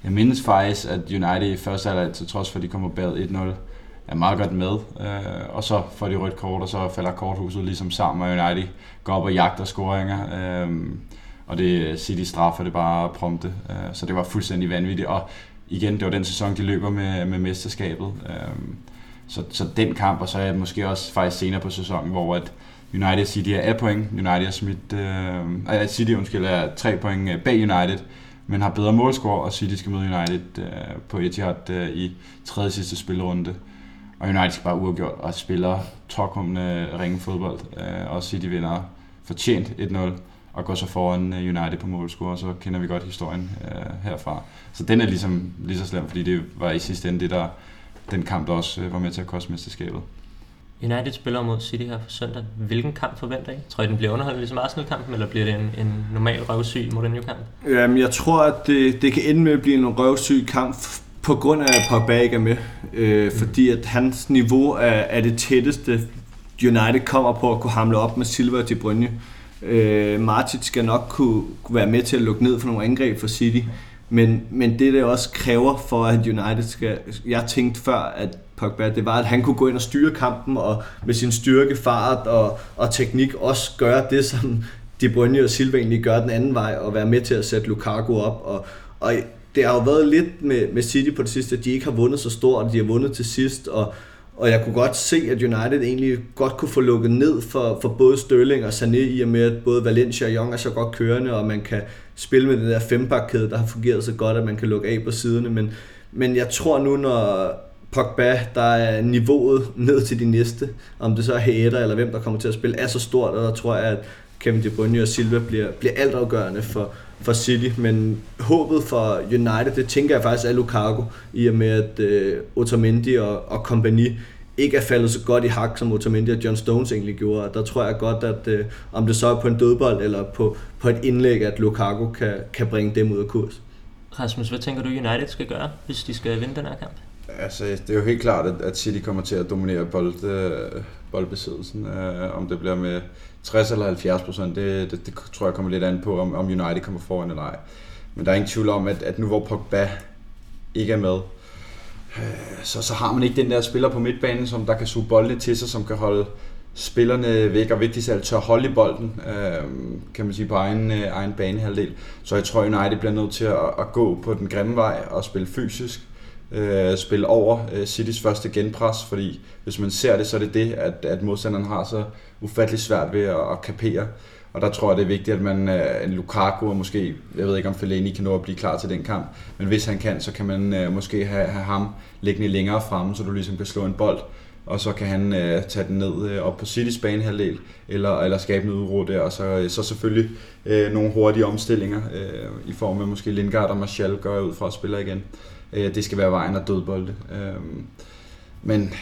jeg mindes faktisk, at United i første halvleg, til trods for at de kommer bag 1-0, er meget godt med. Øh, og så får de rødt kort, og så falder korthuset ligesom sammen, og United går op og jagter scoringer. Øh, og det City straffer det bare prompte. Øh, så det var fuldstændig vanvittigt. Og igen, det var den sæson, de løber med, med mesterskabet. Øh, så, så den kamp, og så er måske også faktisk senere på sæsonen, hvor at United City er point. United er smidt, øh, øh, City undskyld, er tre point øh, bag United, men har bedre målscore, og City skal møde United øh, på Etihad øh, i tredje sidste spillerunde. Og United skal bare uafgjort og spiller tårkommende ringe fodbold. Øh, og City vinder fortjent 1-0 og går så foran øh, United på målscore, og så kender vi godt historien øh, herfra. Så den er ligesom lige så slem, fordi det var i sidste ende det, der, den kamp, der også øh, var med til at koste mesterskabet. United spiller mod City her for søndag. Hvilken kamp forventer I? Tror I, den bliver underholdt ligesom Arsenal-kampen, eller bliver det en, en normal røvsyg Mourinho-kamp? Jamen, jeg tror, at det, det kan ende med at blive en røvsyg kamp på grund af, at Pogba ikke er med. Øh, mm. Fordi at hans niveau er, er det tætteste, United kommer på at kunne hamle op med Silva og De Bruyne. Øh, Øh, Martic skal nok kunne, kunne være med til at lukke ned for nogle angreb for City. Men, men det, det også kræver for, at United skal... Jeg tænkte før, at Pogba, det var, at han kunne gå ind og styre kampen, og med sin styrke, fart og, og teknik også gøre det, som De Bruyne og Silva egentlig gør den anden vej, og være med til at sætte Lukaku op. Og, og det har jo været lidt med, med City på det sidste, at de ikke har vundet så stort, og de har vundet til sidst, og, og jeg kunne godt se, at United egentlig godt kunne få lukket ned for, for både Sterling og Sané, i og med at både Valencia og Young er så godt kørende, og man kan spille med den der fembakkæde, der har fungeret så godt, at man kan lukke af på siderne. Men, men jeg tror nu, når Pogba, der er niveauet ned til de næste, om det så er Hader eller hvem, der kommer til at spille, er så stort, og der tror jeg, at Kevin De Bruyne og Silva bliver, bliver altafgørende for, for City, men håbet for United, det tænker jeg faktisk er Lukaku, i og med at uh, Otamendi og, og kompagni ikke er faldet så godt i hak, som Otamendi og John Stones egentlig gjorde. Og der tror jeg godt, at uh, om det så er på en dødbold eller på, på et indlæg, at Lukaku kan, kan bringe dem ud af kurs. Rasmus, hvad tænker du United skal gøre, hvis de skal vinde den her kamp? Altså, det er jo helt klart, at City kommer til at dominere bold, øh, boldbesiddelsen. Øh, om det bliver med 60 eller 70 procent, det, det, det, tror jeg kommer lidt an på, om, om United kommer foran eller ej. Men der er ingen tvivl om, at, at nu hvor Pogba ikke er med, øh, så, så har man ikke den der spiller på midtbanen, som der kan suge bolden til sig, som kan holde spillerne væk, og vigtigst af alt tør holde i bolden, øh, kan man sige, på egen, øh, egen banehalvdel. Så jeg tror, United bliver nødt til at, at gå på den grimme vej og spille fysisk, øh, spille over øh, Citys første genpres, fordi hvis man ser det, så er det det, at, at modstanderen har så ufattelig svært ved at, at kapere. Og der tror jeg, det er vigtigt, at man øh, en Lukaku og måske, jeg ved ikke om Fellaini kan nå at blive klar til den kamp, men hvis han kan, så kan man øh, måske have, have ham liggende længere fremme, så du ligesom kan slå en bold, og så kan han øh, tage den ned øh, op på Citys banehalvdel, eller, eller skabe noget uro der, og så, øh, så selvfølgelig øh, nogle hurtige omstillinger, øh, i form af måske Lingard og Martial gør ud fra at spille igen. Øh, det skal være vejen af dødbolde. Øh, men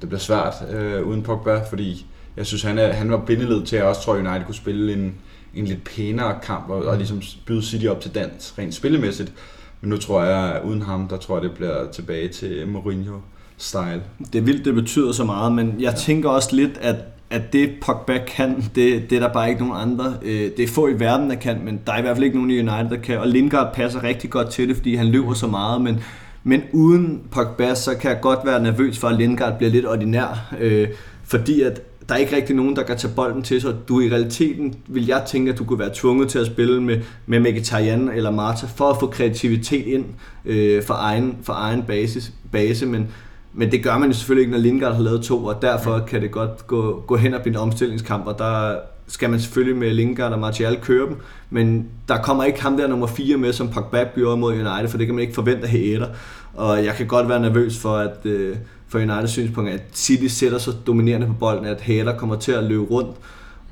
det bliver svært øh, uden Pogba, fordi jeg synes, han, er, han var bindeled til, at jeg også tror, United kunne spille en, en lidt pænere kamp, og, og ligesom byde City op til dans, rent spillemæssigt. Men nu tror jeg, at uden ham, der tror jeg, det bliver tilbage til Mourinho-style. Det er vildt, det betyder så meget, men jeg ja. tænker også lidt, at at det Pogba kan, det, det er der bare ikke nogen andre. Øh, det er få i verden, der kan, men der er i hvert fald ikke nogen i United, der kan. Og Lingard passer rigtig godt til det, fordi han løber så meget, men, men uden Pogba, så kan jeg godt være nervøs for, at Lingard bliver lidt ordinær. Øh, fordi at der er ikke rigtig nogen, der kan tage bolden til sig. Du i realiteten vil jeg tænke, at du kunne være tvunget til at spille med, med Mkhitaryan eller Marta for at få kreativitet ind øh, for egen, for egen basis, base, men, men det gør man jo selvfølgelig ikke, når Lingard har lavet to, og derfor kan det godt gå, gå hen og blive en omstillingskamp, og der skal man selvfølgelig med Lingard og Martial køre dem, men der kommer ikke ham der nummer 4 med, som Pogba gjorde mod United, for det kan man ikke forvente af etter. Og jeg kan godt være nervøs for, at øh, for Uniteds synspunkt, at City sætter sig dominerende på bolden, at Haller kommer til at løbe rundt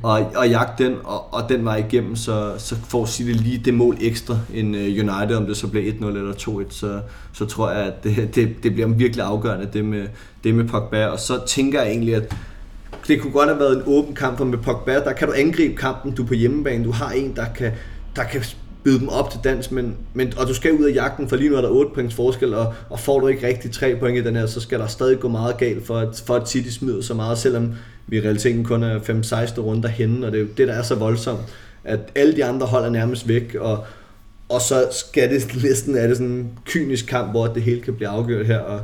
og, og jagte den, og, og den var igennem, så, så får City lige det mål ekstra end øh, United, om det så bliver 1-0 eller 2-1, så, så tror jeg, at det, det, det bliver virkelig afgørende, det med, det med Pogba, og så tænker jeg egentlig, at det kunne godt have været en åben kamp, for med Pogba, der kan du angribe kampen, du er på hjemmebane, du har en, der kan, der kan byde dem op til dans, men, men, og du skal ud af jagten, for lige nu er der 8 points forskel, og, og får du ikke rigtig 3 point i den her, så skal der stadig gå meget galt for at, for at City smider så meget, selvom vi i realiteten kun er 5-16 runder henne, og det er jo det, der er så voldsomt, at alle de andre hold er nærmest væk, og, og så skal det næsten er det sådan en kynisk kamp, hvor det hele kan blive afgjort her, og,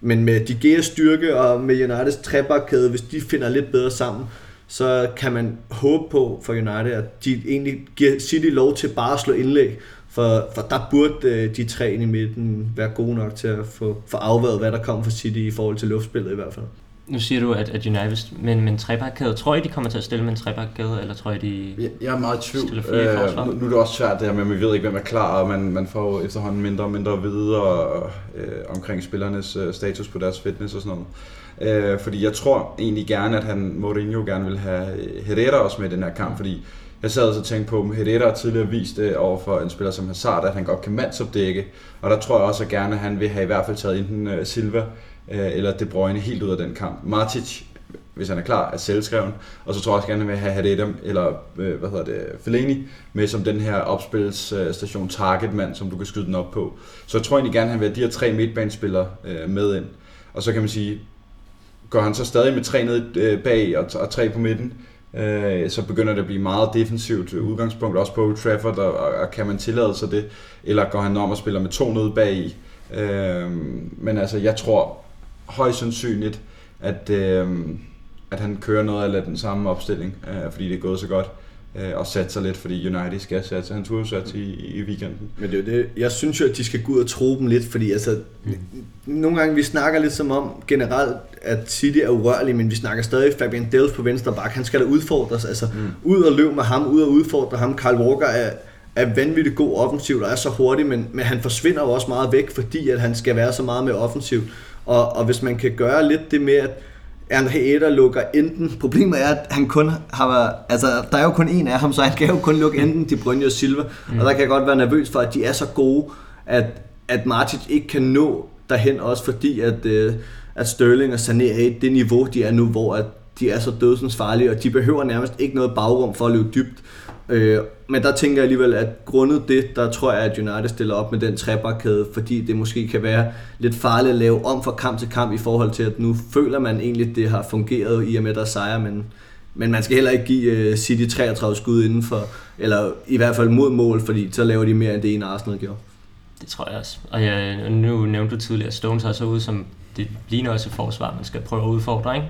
men med de Geas styrke og med Uniteds trebakkæde, hvis de finder lidt bedre sammen, så kan man håbe på for United, at de egentlig giver City lov til bare at slå indlæg, for, for der burde øh, de tre i midten være gode nok til at få, få afværet, hvad der kommer fra City i forhold til luftspillet i hvert fald. Nu siger du, at, at United men, men trebakkæde, tror I, de kommer til at stille med en trebakkæde, eller tror I, de jeg, jeg er meget i tvivl. forsvar? nu, nu er det også svært det her med, at man ved ikke, hvem er klar, og man, man får efterhånden mindre og mindre at vide og, øh, omkring spillernes øh, status på deres fitness og sådan noget. Øh, fordi jeg tror egentlig gerne, at han Mourinho gerne vil have øh, Herrera også med i den her kamp, fordi jeg sad og tænkte på, at Herrera har tidligere vist det over for en spiller som Hazard, at han godt kan mandsopdække, og der tror jeg også, at gerne han vil have i hvert fald taget enten uh, Silva eller De Bruyne helt ud af den kamp. Matic, hvis han er klar, er selvskreven, og så tror jeg også gerne, at han vil have Herrera eller hvad hedder det, Fellaini med som den her opspilsstation targetmand, som du kan skyde den op på. Så jeg tror egentlig gerne, at han vil have de her tre midtbanespillere med ind. Og så kan man sige, går han så stadig med tre ned øh, bag og, og tre på midten, øh, så begynder det at blive meget defensivt udgangspunkt, også på Old Trafford, og, og kan man tillade sig det, eller går han om og spiller med to nede bag i? øh, men altså, jeg tror højst sandsynligt, at, øh, at han kører noget af den samme opstilling, øh, fordi det er gået så godt øh, og satser lidt, fordi United skal satse. Han turde satse i, i weekenden. Men det er det. Jeg synes jo, at de skal gå ud og tro dem lidt, fordi altså, mm. nogle gange vi snakker lidt som om generelt, at City er urørlig, men vi snakker stadig Fabian Dells på venstre bak. Han skal da udfordres. Altså, mm. ud og løbe med ham, ud og udfordre ham. Karl Walker er, er vanvittigt god offensivt og er så hurtig, men, men han forsvinder jo også meget væk, fordi at han skal være så meget mere offensivt. Og, og hvis man kan gøre lidt det med, at Ernst Hader lukker enten... Problemet er, at han kun har... Altså, der er jo kun en af ham, så han kan jo kun lukke enten De Bruyne og Silva. Mm. Og der kan jeg godt være nervøs for, at de er så gode, at, at Martic ikke kan nå derhen, også fordi at, øh, at Sterling og Sané er i det niveau, de er nu, hvor at de er så dødsens farlige, og de behøver nærmest ikke noget bagrum for at løbe dybt. Øh, men der tænker jeg alligevel, at grundet det, der tror jeg, at United stiller op med den trebakkæde, fordi det måske kan være lidt farligt at lave om fra kamp til kamp i forhold til, at nu føler man egentlig, at det har fungeret i og med, at der er men, men man skal heller ikke give uh, City 33 skud indenfor, eller i hvert fald mod mål, fordi så laver de mere end det ene Arsenal gjorde. Det tror jeg også. Og ja, nu nævnte du tidligere, at Stones har så ud som, det ligner også et forsvar, man skal prøve at udfordre, ikke?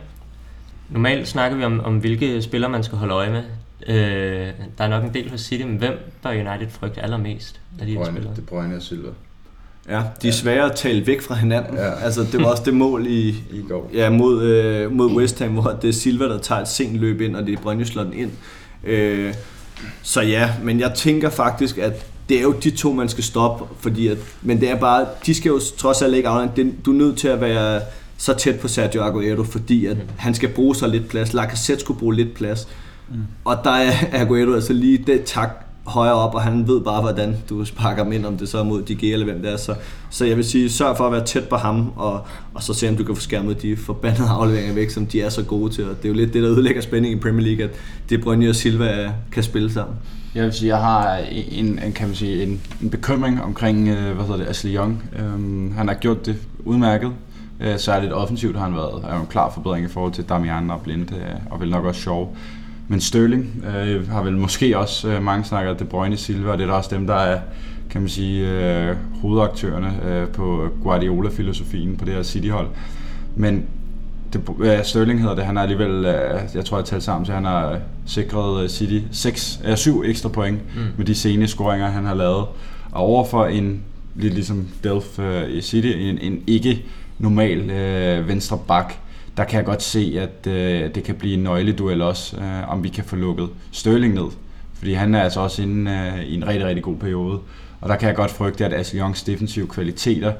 Normalt snakker vi om, om hvilke spillere man skal holde øje med. Øh, der er nok en del for City, men hvem bør United frygte allermest af de spillere? Det Bruyne og Silva. Ja, de er svære at tale væk fra hinanden. Ja. Altså, det var også det mål i, I går. Ja, mod, øh, mod West Ham, hvor det er Silva, der tager et sent løb ind, og det er Brøndby slår den ind. Øh, så ja, men jeg tænker faktisk, at det er jo de to, man skal stoppe, fordi at, men det er bare, de skal jo trods alt ikke aflande. Du er nødt til at være så tæt på Sergio Aguero, fordi at mm. han skal bruge så lidt plads. Lacazette skulle bruge lidt plads. Mm. Og der er Aguero altså lige det tak højere op, og han ved bare, hvordan du sparker ham ind, om det så er mod De Gea eller hvem det er. Så, så jeg vil sige, sørg for at være tæt på ham, og, og så se, om du kan få skærmet de forbandede afleveringer væk, som de er så gode til. Og det er jo lidt det, der ødelægger spænding i Premier League, at De Bruyne og Silva kan spille sammen. Jeg vil sige, jeg har en, en kan man sige, en, en bekymring omkring, øh, hvad hedder det, Ashley Young. Um, han har gjort det udmærket Øh, særligt offensivt har han været er en klar forbedring i forhold til Damian og Blind, øh, og vel nok også sjov. Men Sterling øh, har vel måske også, øh, mange snakker De Bruyne Silva, og det er der også dem, der er kan man sige, øh, hovedaktørerne øh, på Guardiola-filosofien på det her City-hold. Men det, ja, Sterling hedder det, han har alligevel, øh, jeg tror jeg talt sammen, så han har sikret City 6, øh, 7 ekstra point mm. med de sene scoringer, han har lavet. Og overfor en, lidt ligesom Delph øh, i City, en, en ikke normal øh, venstre bak, der kan jeg godt se, at øh, det kan blive en nøgleduel også, øh, om vi kan få lukket Sterling ned. Fordi han er altså også inde øh, i en rigtig, rigtig god periode. Og der kan jeg godt frygte, at Ashley Youngs defensive kvaliteter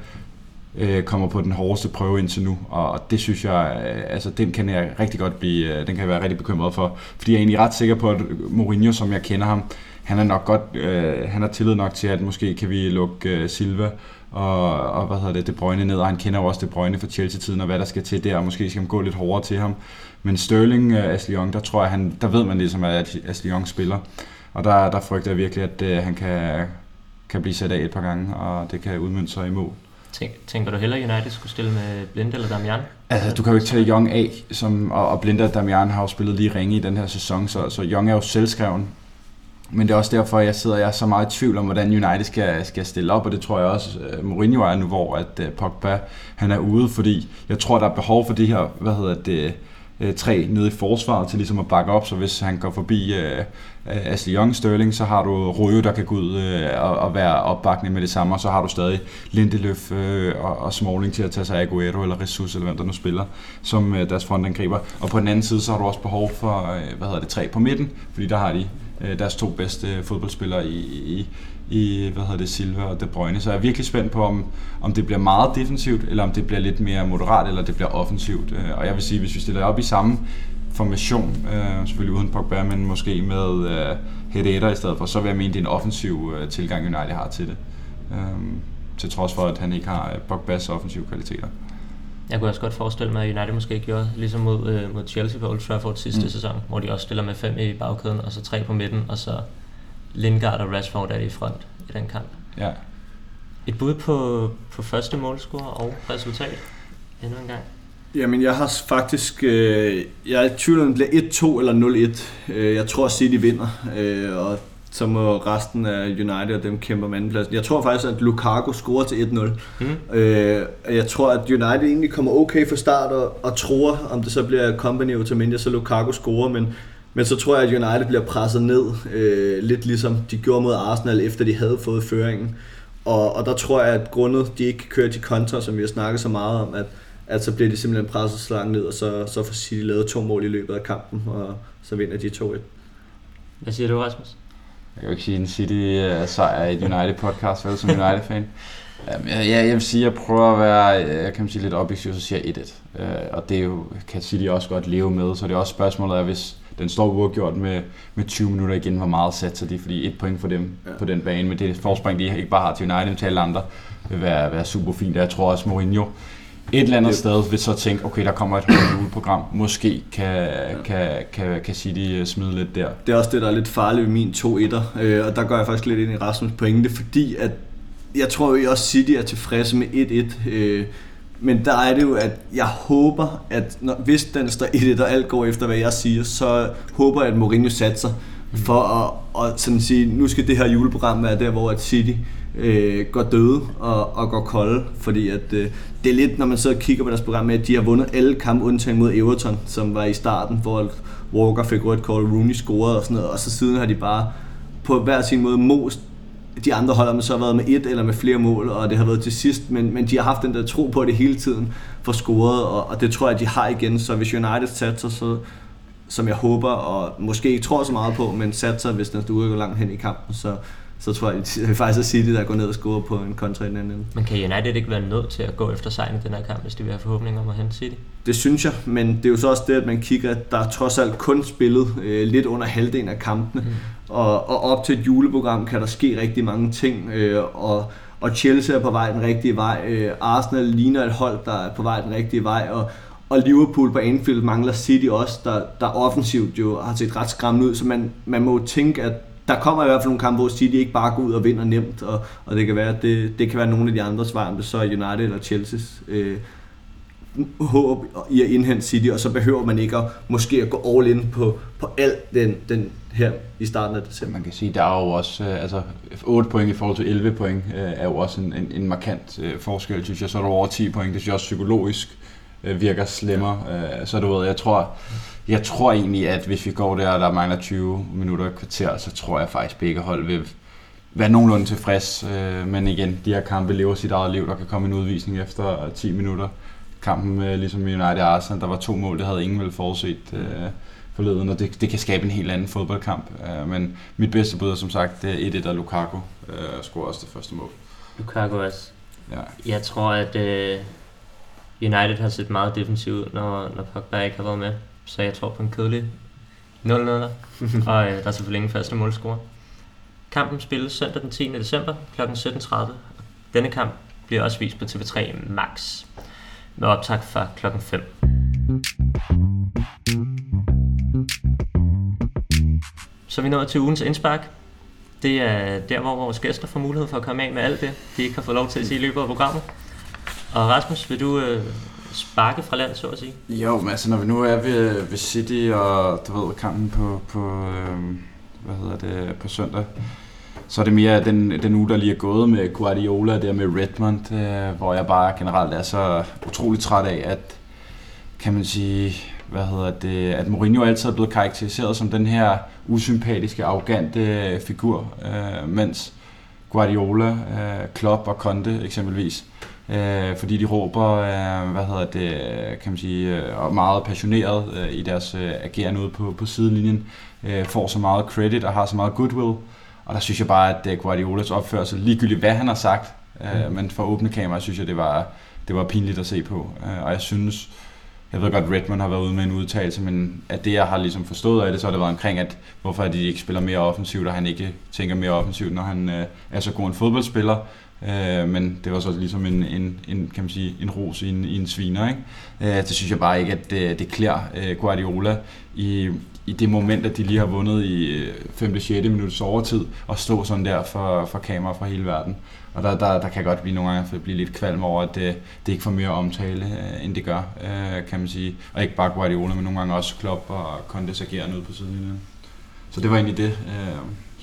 øh, kommer på den hårdeste prøve indtil nu. Og det synes jeg, øh, altså den kan jeg rigtig godt blive, øh, den kan jeg være rigtig bekymret for. Fordi jeg er egentlig ret sikker på, at Mourinho, som jeg kender ham, han er nok godt, øh, han har tillid nok til, at måske kan vi lukke øh, Silva og, og hvad hedder det, De Bruyne ned, og han kender jo også De Bruyne fra Chelsea-tiden, og hvad der skal til der, og måske skal han gå lidt hårdere til ham. Men Sterling, uh, Ashley Young, der tror jeg, han, der ved man ligesom, at Ashley Young spiller, og der, der frygter jeg virkelig, at uh, han kan, kan blive sat af et par gange, og det kan udmønte sig i mål. Tænker du heller, United skulle stille med Blinde eller Damian? Altså, du kan jo ikke tage Young af, som, og, og Blinde og Damian har jo spillet lige ringe i den her sæson, så, så Young er jo selvskreven. Men det er også derfor, jeg sidder jeg er så meget i tvivl om, hvordan United skal, skal stille op, og det tror jeg også, uh, Mourinho er nu, hvor at uh, Pogba han er ude, fordi jeg tror, der er behov for det her, hvad hedder det, øh, uh, tre nede i forsvaret til ligesom at bakke op, så hvis han går forbi uh, Ashley Young Sterling, så har du Rojo, der kan gå ud uh, og, og være opbakning med det samme, og så har du stadig Lindeløf uh, og, og Smalling til at tage sig af Aguero eller Jesus, eller hvem der nu spiller, som uh, deres frontangriber. Og på den anden side, så har du også behov for, uh, hvad hedder det, tre på midten, fordi der har de Øh, deres to bedste fodboldspillere i, i, i hvad hedder det, Silva og De Bruyne. Så jeg er virkelig spændt på, om, om det bliver meget defensivt, eller om det bliver lidt mere moderat, eller det bliver offensivt. Øh, og jeg vil sige, hvis vi stiller op i samme formation, øh, selvfølgelig uden Pogba, men måske med øh, Herrera i stedet for, så vil jeg mene, det er en offensiv øh, tilgang, United har til det. Øh, til trods for, at han ikke har Pogbas offensive kvaliteter. Jeg kunne også godt forestille mig, at United måske gjorde ligesom mod, øh, mod Chelsea på Old Trafford sidste mm. sæson, hvor de også stiller med fem i bagkæden, og så tre på midten, og så Lingard og Rashford er i front i den kamp. Ja. Et bud på, på første målscore og resultat endnu en gang. Jamen, jeg har faktisk... Øh, jeg er i tvivl om, det bliver 1-2 eller 0-1. Øh, jeg tror, City vinder, øh, og så må resten af United og dem kæmpe om andenpladsen. Jeg tror faktisk, at Lukaku scorer til 1-0. Mm. Øh, jeg tror, at United egentlig kommer okay fra start og, og tror, om det så bliver Company Otamendi, så Lukaku scorer, men, men så tror jeg, at United bliver presset ned, øh, lidt ligesom de gjorde mod Arsenal, efter de havde fået føringen. Og, og der tror jeg, at grundet de ikke kan køre de kontra, som vi har snakket så meget om, at, at så bliver de simpelthen presset så langt ned, og så, så får City lavet to mål i løbet af kampen, og så vinder de 2-1. Hvad siger du, Rasmus? Jeg kan jo ikke sige en City-sejr i et United-podcast, vel, som United-fan. Jeg, jeg, jeg vil sige, at jeg prøver at være jeg kan sige, lidt objektiv, så siger jeg 1-1. Øh, og det er jo, kan City også godt leve med, så det er også spørgsmålet af, hvis den står uafgjort med, med 20 minutter igen, hvor meget satser de, fordi et point for dem ja. på den bane, men det forspring, de ikke bare har til United, men til alle andre, vil være, være super fint. Jeg tror også, Mourinho et eller andet yep. sted vil så tænke, okay, der kommer et juleprogram. Måske kan, ja. kan, kan, kan City øh, smide lidt der. Det er også det, der er lidt farligt ved min 2 1 øh, og der går jeg faktisk lidt ind i Rasmus pointe, fordi at jeg tror jo også City er tilfredse med 1-1. Øh, men der er det jo, at jeg håber, at når, hvis den står 1-1, og alt går efter, hvad jeg siger, så håber jeg, at Mourinho satser for at, at sådan sige, nu skal det her juleprogram være der, hvor at City øh, går døde og, og går kolde, fordi at, øh, det er lidt, når man så kigger på deres program, at de har vundet alle kampe undtagen mod Everton, som var i starten, hvor Walker fik rødt kort, Rooney scorede og sådan noget, og så siden har de bare på hver sin måde most de andre hold har så været med et eller med flere mål, og det har været til sidst, men, men de har haft den der tro på det hele tiden for scoret, og, og det tror jeg, de har igen. Så hvis United satser, så, som jeg håber, og måske ikke tror så meget på, men satser, hvis den står går langt hen i kampen, så, så tror jeg, at faktisk er City, der går ned og scorer på en kontra i den anden Men kan United ikke være nødt til at gå efter sejren i den her kamp, hvis de vil have forhåbninger om at hente City? Det synes jeg, men det er jo så også det, at man kigger, at der er trods alt kun spillet øh, lidt under halvdelen af kampene. Mm. Og, og op til et juleprogram kan der ske rigtig mange ting, øh, og, og Chelsea er på vej den rigtige vej. Øh, Arsenal ligner et hold, der er på vej den rigtige vej, og, og Liverpool på Anfield mangler City også, der, der offensivt jo har set ret skræmmende ud, så man, man må tænke, at der kommer i hvert fald nogle kampe, hvor City ikke bare går ud og vinder nemt, og, og det kan være, det, det kan være nogle af de andre svar, om det så er United eller Chelsea. Øh, håb i at indhente City, og så behøver man ikke at måske at gå all in på, på alt den, den her i starten af december. Man kan sige, der er jo også, øh, altså 8 point i forhold til 11 point, øh, er jo også en, en, en markant øh, forskel, synes jeg. Så er der over 10 point, det synes jeg også psykologisk øh, virker slemmere. Øh, så du ved, jeg tror, jeg tror egentlig, at hvis vi går der, og der mangler 20 minutter et kvarter, så tror jeg faktisk, at begge hold vil være nogenlunde tilfreds. Øh, men igen, de her kampe lever sit eget liv. Der kan komme en udvisning efter 10 minutter. Kampen med ligesom United Arsenal, der var to mål, det havde ingen vel forudset øh, forleden, og det, det kan skabe en helt anden fodboldkamp. Øh, men mit bedste bud er som sagt det er 1-1 af Lukaku, scorer også det første mål. Lukaku også. Ja. Jeg tror, at United har set meget defensivt ud, når, når Pogba ikke har været med. Så jeg tror på en kedelig 0-0. og øh, der er selvfølgelig ingen første målscore. Kampen spilles søndag den 10. december kl. 17.30. Denne kamp bliver også vist på TV3 Max med optag fra kl. 5. Så vi nået til ugens indspark. Det er der, hvor vores gæster får mulighed for at komme af med alt det, de ikke har fået lov til at sige i løbet af programmet. Og Rasmus, vil du øh, sparke fra land, så at sige? Jo, men altså når vi nu er ved, ved City og du ved, kampen på, på øh, hvad hedder det, på søndag, så er det mere den, den uge, der lige er gået med Guardiola, der med Redmond, øh, hvor jeg bare generelt er så utrolig træt af, at kan man sige, hvad hedder det, at Mourinho altid er blevet karakteriseret som den her usympatiske, arrogante øh, figur, øh, mens Guardiola, øh, Klopp og Conte eksempelvis, øh, fordi de råber, øh, hvad hedder det, kan man sige, øh, og meget passioneret øh, i deres øh, agerende ude på, på sidelinjen, øh, får så meget credit og har så meget goodwill, og der synes jeg bare, at Guardiolas opførsel, ligegyldigt hvad han har sagt, øh, men for åbne kamera, synes jeg, det var, det var pinligt at se på. Øh, og jeg synes, jeg ved godt, Redmond har været ude med en udtalelse, men at det, jeg har ligesom forstået af det, så har det været omkring, at hvorfor de ikke spiller mere offensivt, og han ikke tænker mere offensivt, når han øh, er så god en fodboldspiller. Øh, men det var så ligesom en, en, en, kan man sige, en ros i en, i en sviner. Ikke? Øh, det synes jeg bare ikke, at det, det klæder øh, Guardiola i, i det moment, at de lige har vundet i 5. 6. minutters overtid, og stå sådan der for, for kamera fra hele verden. Og der, der, der kan godt blive nogle gange blive lidt kvalm over, at det, det ikke får mere omtale, øh, end det gør, øh, kan man sige. Og ikke bare Guardiola, men nogle gange også Klopp og Contes agerende ude på sidelinjen. Så det var egentlig det. Øh,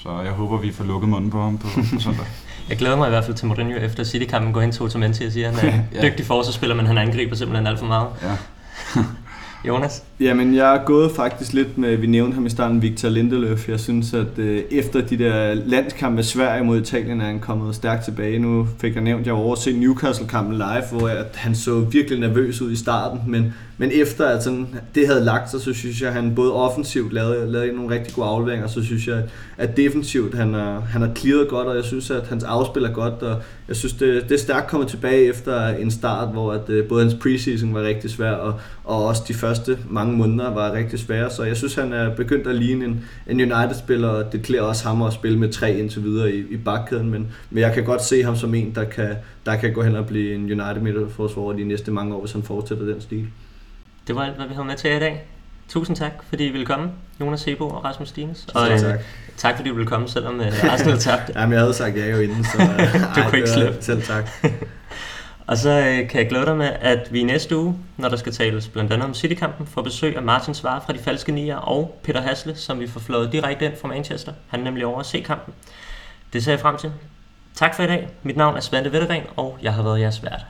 så jeg håber, vi får lukket munden på ham på, på søndag. Jeg glæder mig i hvert fald til Mourinho efter City-kampen går ind til Otamendi og siger, at han er ja. dygtig forsvarsspiller, men han angriber simpelthen alt for meget. Ja. Jonas? Jamen, jeg er gået faktisk lidt med, vi nævnte ham i starten, Victor Lindeløf. Jeg synes, at øh, efter de der landskampe med Sverige mod Italien, er han kommet stærkt tilbage. Nu fik jeg nævnt, at jeg var over set Newcastle-kampen live, hvor jeg, han så virkelig nervøs ud i starten, men, men efter at sådan, det havde lagt sig, så synes jeg, at han både offensivt lavede, lavede nogle rigtig gode afleveringer, og så synes jeg, at defensivt han har, han har clearet godt, og jeg synes, at hans afspil er godt, og jeg synes, det, det er stærkt kommet tilbage efter en start, hvor at, øh, både hans preseason var rigtig svær, og, og også de første mange måneder var rigtig svære, så jeg synes, han er begyndt at ligne en, en United-spiller, og det klæder også ham at spille med tre indtil videre i, i bakkæden, men, men jeg kan godt se ham som en, der kan, der kan gå hen og blive en United midterforsvarer de næste mange år, hvis han fortsætter den stil. Det var alt, hvad vi havde med til i dag. Tusind tak, fordi I ville komme, Jonas Sebo og Rasmus Stines. Og øh, tak. tak, fordi du ville komme, selvom øh, Arsenal tabte. Jamen, jeg havde sagt ja jo inden, så du kunne ikke slippe. Selv tak. og så øh, kan jeg glæde dig med, at vi i næste uge, når der skal tales blandt andet om City-kampen, får besøg af Martin Svare fra De Falske Nier og Peter Hasle, som vi får flået direkte ind fra Manchester. Han er nemlig over at se kampen. Det ser jeg frem til. Tak for i dag. Mit navn er Svante Vettergren, og jeg har været jeres vært.